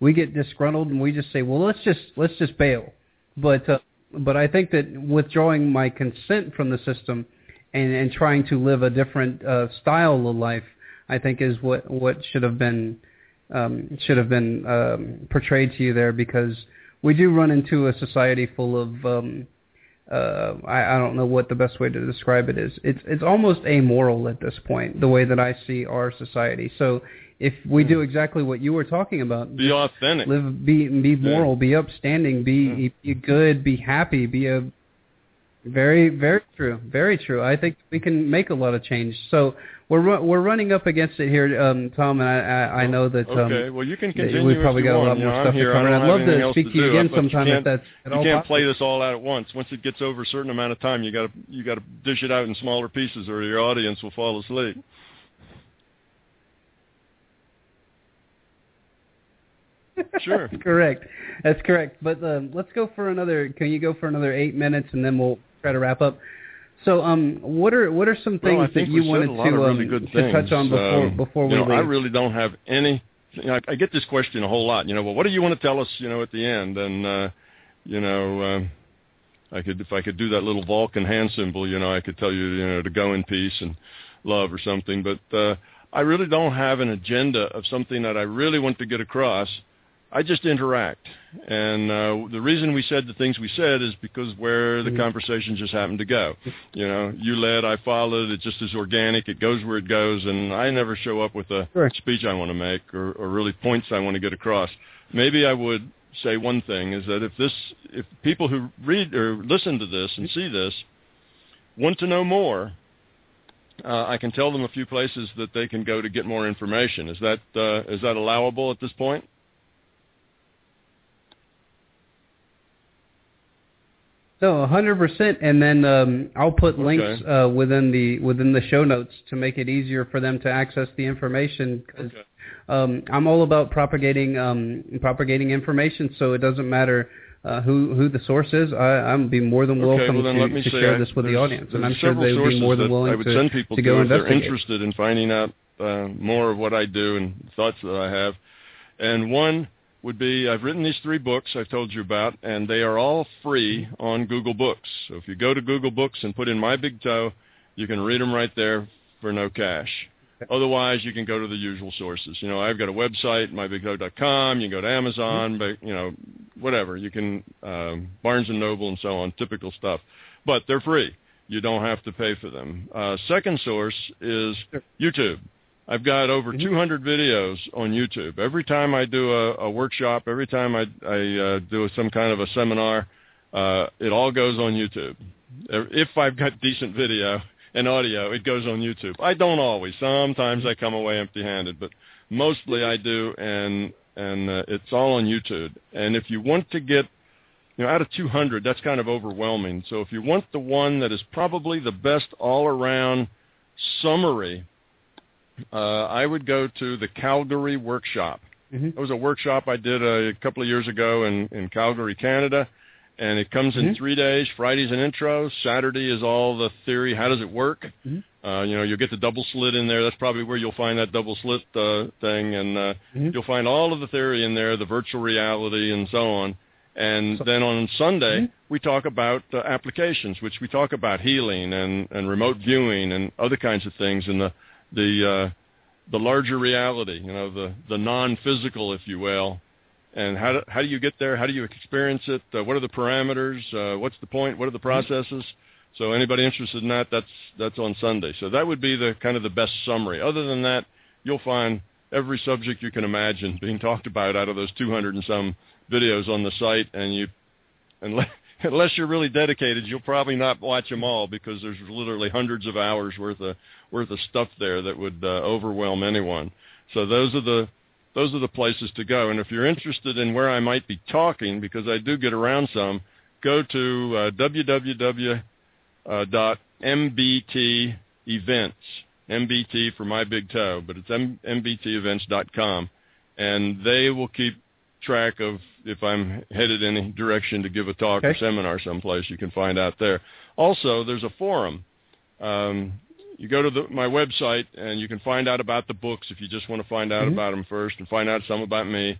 we get disgruntled and we just say, well, let's just let's just bail. But uh, but I think that withdrawing my consent from the system and and trying to live a different uh, style of life, I think is what what should have been um, should have been um, portrayed to you there because we do run into a society full of um, uh, I, I don't know what the best way to describe it is. It's it's almost amoral at this point, the way that I see our society. So if we do exactly what you were talking about, Be authentic. live, be be moral, be upstanding, be be good, be happy, be a very very true, very true. I think we can make a lot of change. So we're ru- we're running up against it here, um, Tom, and I I, I know that um, Okay, well you can continue. we've probably got a lot more stuff I'm to cover. I'd love to speak to you again but you sometime if that's at you can't possible. play this all out at once. Once it gets over a certain amount of time, you got to you got to dish it out in smaller pieces, or your audience will fall asleep. Sure. correct. That's correct. But um, let's go for another. Can you go for another eight minutes, and then we'll try to wrap up. So, um, what are what are some things well, that you wanted said a lot to um, really to touch on before Um, before we you know, leave? I really don't have any. You know, I, I get this question a whole lot. You know, well, what do you want to tell us? You know, at the end, and uh, you know, um, I could if I could do that little Vulcan hand symbol. You know, I could tell you, you know, to go in peace and love or something. But uh, I really don't have an agenda of something that I really want to get across. I just interact. And uh, the reason we said the things we said is because where the Mhm. conversation just happened to go. You know, you led, I followed. It just is organic. It goes where it goes, and I never show up with a Sure. speech I want to make or, or really points I want to get across. Maybe I would say one thing is that if this, if people who read or listen to this and see this want to know more, uh, I can tell them a few places that they can go to get more information. Is that uh, is that allowable at this point? So 100%, and then um, I'll put links Okay. uh, within the within the show notes to make it easier for them to access the information. 'cause, Okay. um, I'm all about propagating um, propagating information, so it doesn't matter uh, who who the source is. I, I'm be more than Okay, well to, to share I- this with the audience, and I'm sure they would be more than willing to, send people to to go if they're interested in finding out uh, more of what I do and thoughts that I have. And one would be I've written these three books I've told you about, and they are all free on Google Books. So if you go to Google Books and put in My Big TOE, you can read them right there for no cash. Otherwise, you can go to the usual sources. You know, I've got a website, mybigtoe.com. You can go to Amazon, but you know, whatever. You can um, Barnes and Noble and so on, typical stuff. But they're free. You don't have to pay for them. Uh, second source is YouTube. I've got over 200 videos on YouTube. Every time I do a, a workshop, every time I, I uh, do some kind of a seminar, uh, it all goes on YouTube. If I've got decent video and audio, it goes on YouTube. I don't always. Sometimes I come away empty-handed, but mostly I do, and and uh, it's all on YouTube. And if you want to get you know, out of 200, that's kind of overwhelming. So if you want the one that is probably the best all-around summary, uh, I would go to the Calgary Workshop. Mhm. It was a workshop I did a couple of years ago in, in Calgary, Canada, and it comes in Mhm. three days. Friday's an intro. Saturday is all the theory. How does it work? Mhm. Uh, you know, you'll get the double slit in there. That's probably where you'll find that double slit uh, thing, and uh, Mhm. you'll find all of the theory in there, the virtual reality, and so on. And So- then on Sunday, Mhm. we talk about uh, applications, which we talk about healing and, and remote viewing and other kinds of things, and the the uh, the larger reality, you know, the the non-physical, if you will. And how do, how do you get there? How do you experience it? Uh, what are the parameters? Uh, what's the point? What are the processes? So anybody interested in that, that's that's on Sunday. So that would be the kind of the best summary. Other than that, you'll find every subject you can imagine being talked about out of those 200 and some videos on the site, and you unless unless you're really dedicated, you'll probably not watch them all because there's literally hundreds of hours worth of worth of stuff there that would uh, overwhelm anyone. So those are the those are the places to go. And if you're interested in where I might be talking, because I do get around some, go to uh, www uh, MBT for My Big TOE, but it's mbtevents.com, and they will keep track of if I'm headed any direction to give a talk or seminar someplace. You can find out there. Also, there's a forum. Um, you go to the, my website and you can find out about the books if you just want to find out Mhm. about them first and find out some about me.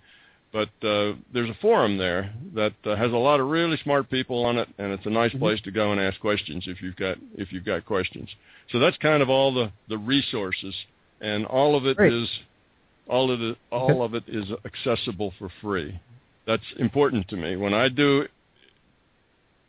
But uh, there's a forum there that uh, has a lot of really smart people on it, and it's a nice Mhm. place to go and ask questions if you've got if you've got questions. So that's kind of all the the resources, and all of it is Great. All of it all of it is accessible for free. That's important to me when I do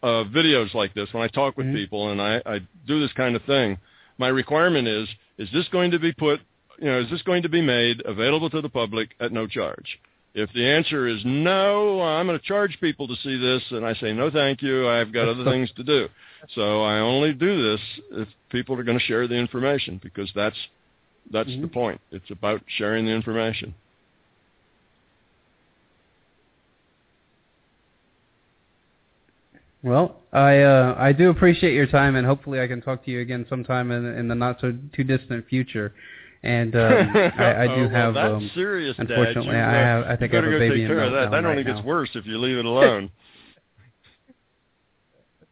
uh, videos like this. When I talk with Mhm. people and I, I do this kind of thing, my requirement is: is this going to be put? You know, is this going to be made available to the public at no charge? If the answer is no, I'm going to charge people to see this, and I say no, thank you. I've got other things to do. So I only do this if people are going to share the information because that's that's the Mhm. point. It's about sharing the information. Well, I uh, I do appreciate your time, and hopefully I can talk to you again sometime in, in the not so too distant future. And um, I, I do Oh, well, have. that's um, serious, Dad. unfortunately, You, I have- I think I have a baby take in care of that. That only right gets now. worse if you leave it alone.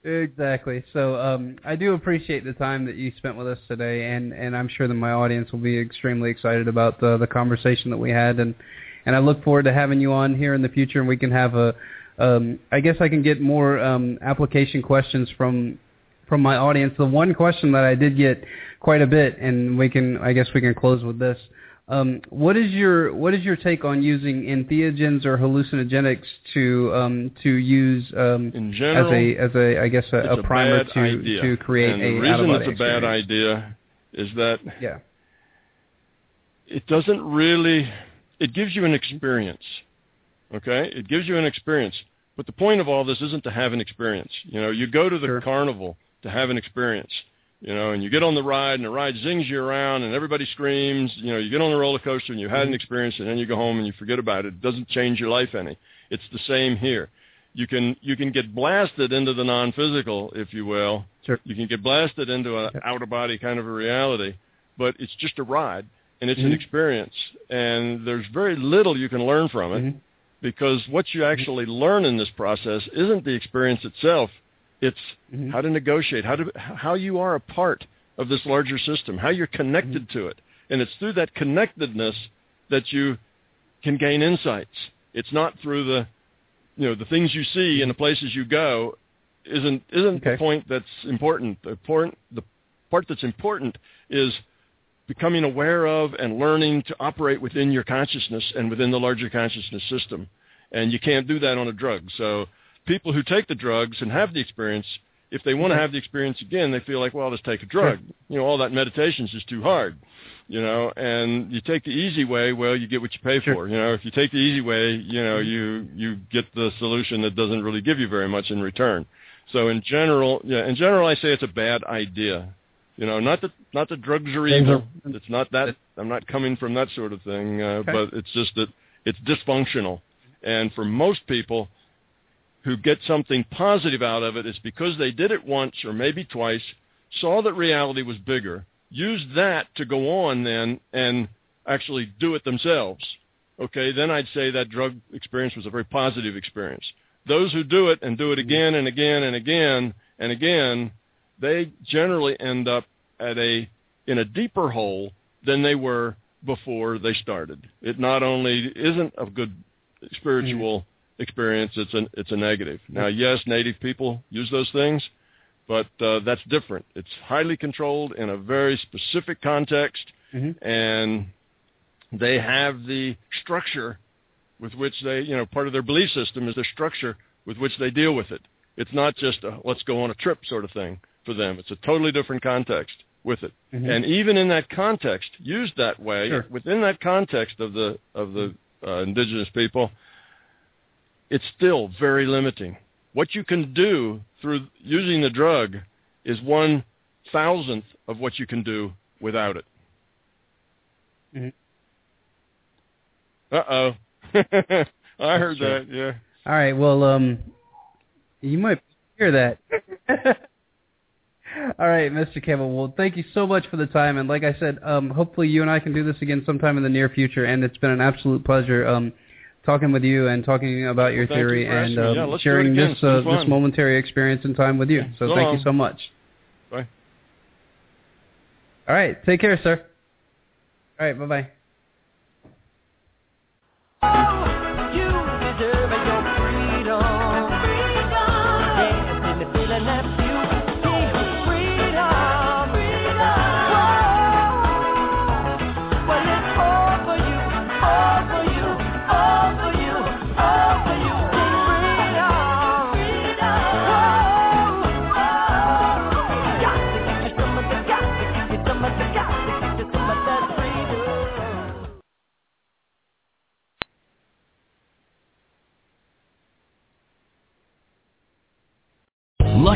Exactly. So um, I do appreciate the time that you spent with us today, and, and I'm sure that my audience will be extremely excited about the, the conversation that we had, and and I look forward to having you on here in the future, and we can have a. Um, I guess I can get more um, application questions from from my audience. The one question that I did get quite a bit, and we can I guess we can close with this. Um, what is your what is your take on using entheogens or hallucinogenics to um, to use um, general, as a as a I guess a, a primer bad to idea. to create and a the reason it's a bad idea is that Yeah. it doesn't really it gives you an experience okay it gives you an experience but the point of all this isn't to have an experience you know you go to the Sure. carnival to have an experience you know and you get on the ride and the ride zings you around and everybody screams you know you get on the roller coaster and you had Mm-hmm. an experience and then you go home and you forget about it it doesn't change your life any it's the same here you can you can get blasted into the non-physical if you will Sure. you can get blasted into an out of body kind of a reality but it's just a ride and it's an Mhm. experience and there's very little you can learn from it Mhm. because what you actually learn in this process isn't the experience itself it's Mhm. how to negotiate how to how you are a part of this larger system how you're connected Mm-hmm. to it and it's through that connectedness that you can gain insights it's not through the you know the things you see and the places you go isn't isn't Okay. the point that's important the important the part that's important is becoming aware of and learning to operate within your consciousness and within the larger consciousness system. And you can't do that on a drug. So people who take the drugs and have the experience, if they want to have the experience again, they feel like, well, let's take a drug. You know, all that meditation is just too hard. You know, and you take the easy way, well, you get what you pay Sure. for. You know, if you take the easy way, you know, you you get the solution that doesn't really give you very much in return. So in general, yeah, in general, I say it's a bad idea. You know, not that not that drugs are evil. It's not that. I'm not coming from that sort of thing. Uh, Okay. But it's just that it's dysfunctional, and for most people who get something positive out of it's because they did it once or maybe twice, saw that reality was bigger, used that to go on then and actually do it themselves. Okay, then I'd say that drug experience was a very positive experience. Those who do it and do it again and again and again and again, they generally end up at a in a deeper hole than they were before they started. It not only isn't a good mm-hmm. spiritual experience, it's a it's a negative. Now, yes, native people use those things, but uh, that's different. It's highly controlled in a very specific context, Mhm. and they have the structure with which they, you know, part of their belief system is the structure with which they deal with it. It's not just a let's go on a trip sort of thing for them. It's a totally different context with it. Mhm. And even in that context, used that way, Sure. within that context of the of the uh, indigenous people, it's still very limiting. What you can do through using the drug is one thousandth of what you can do without it. Mhm. Uh oh. I heard true. that. Yeah. All right. Well, um, you might hear that. All right, Mr. Campbell. Well, thank you so much for the time, and like I said, um, hopefully you and I can do this again sometime in the near future. And it's been an absolute pleasure um, talking with you and talking about your Well, thank you theory asking and. Yeah, um, let's do it sharing this uh, this momentary experience and time with you. So So thank long. you so much. Bye. All right. Take care, sir. All right. Bye bye.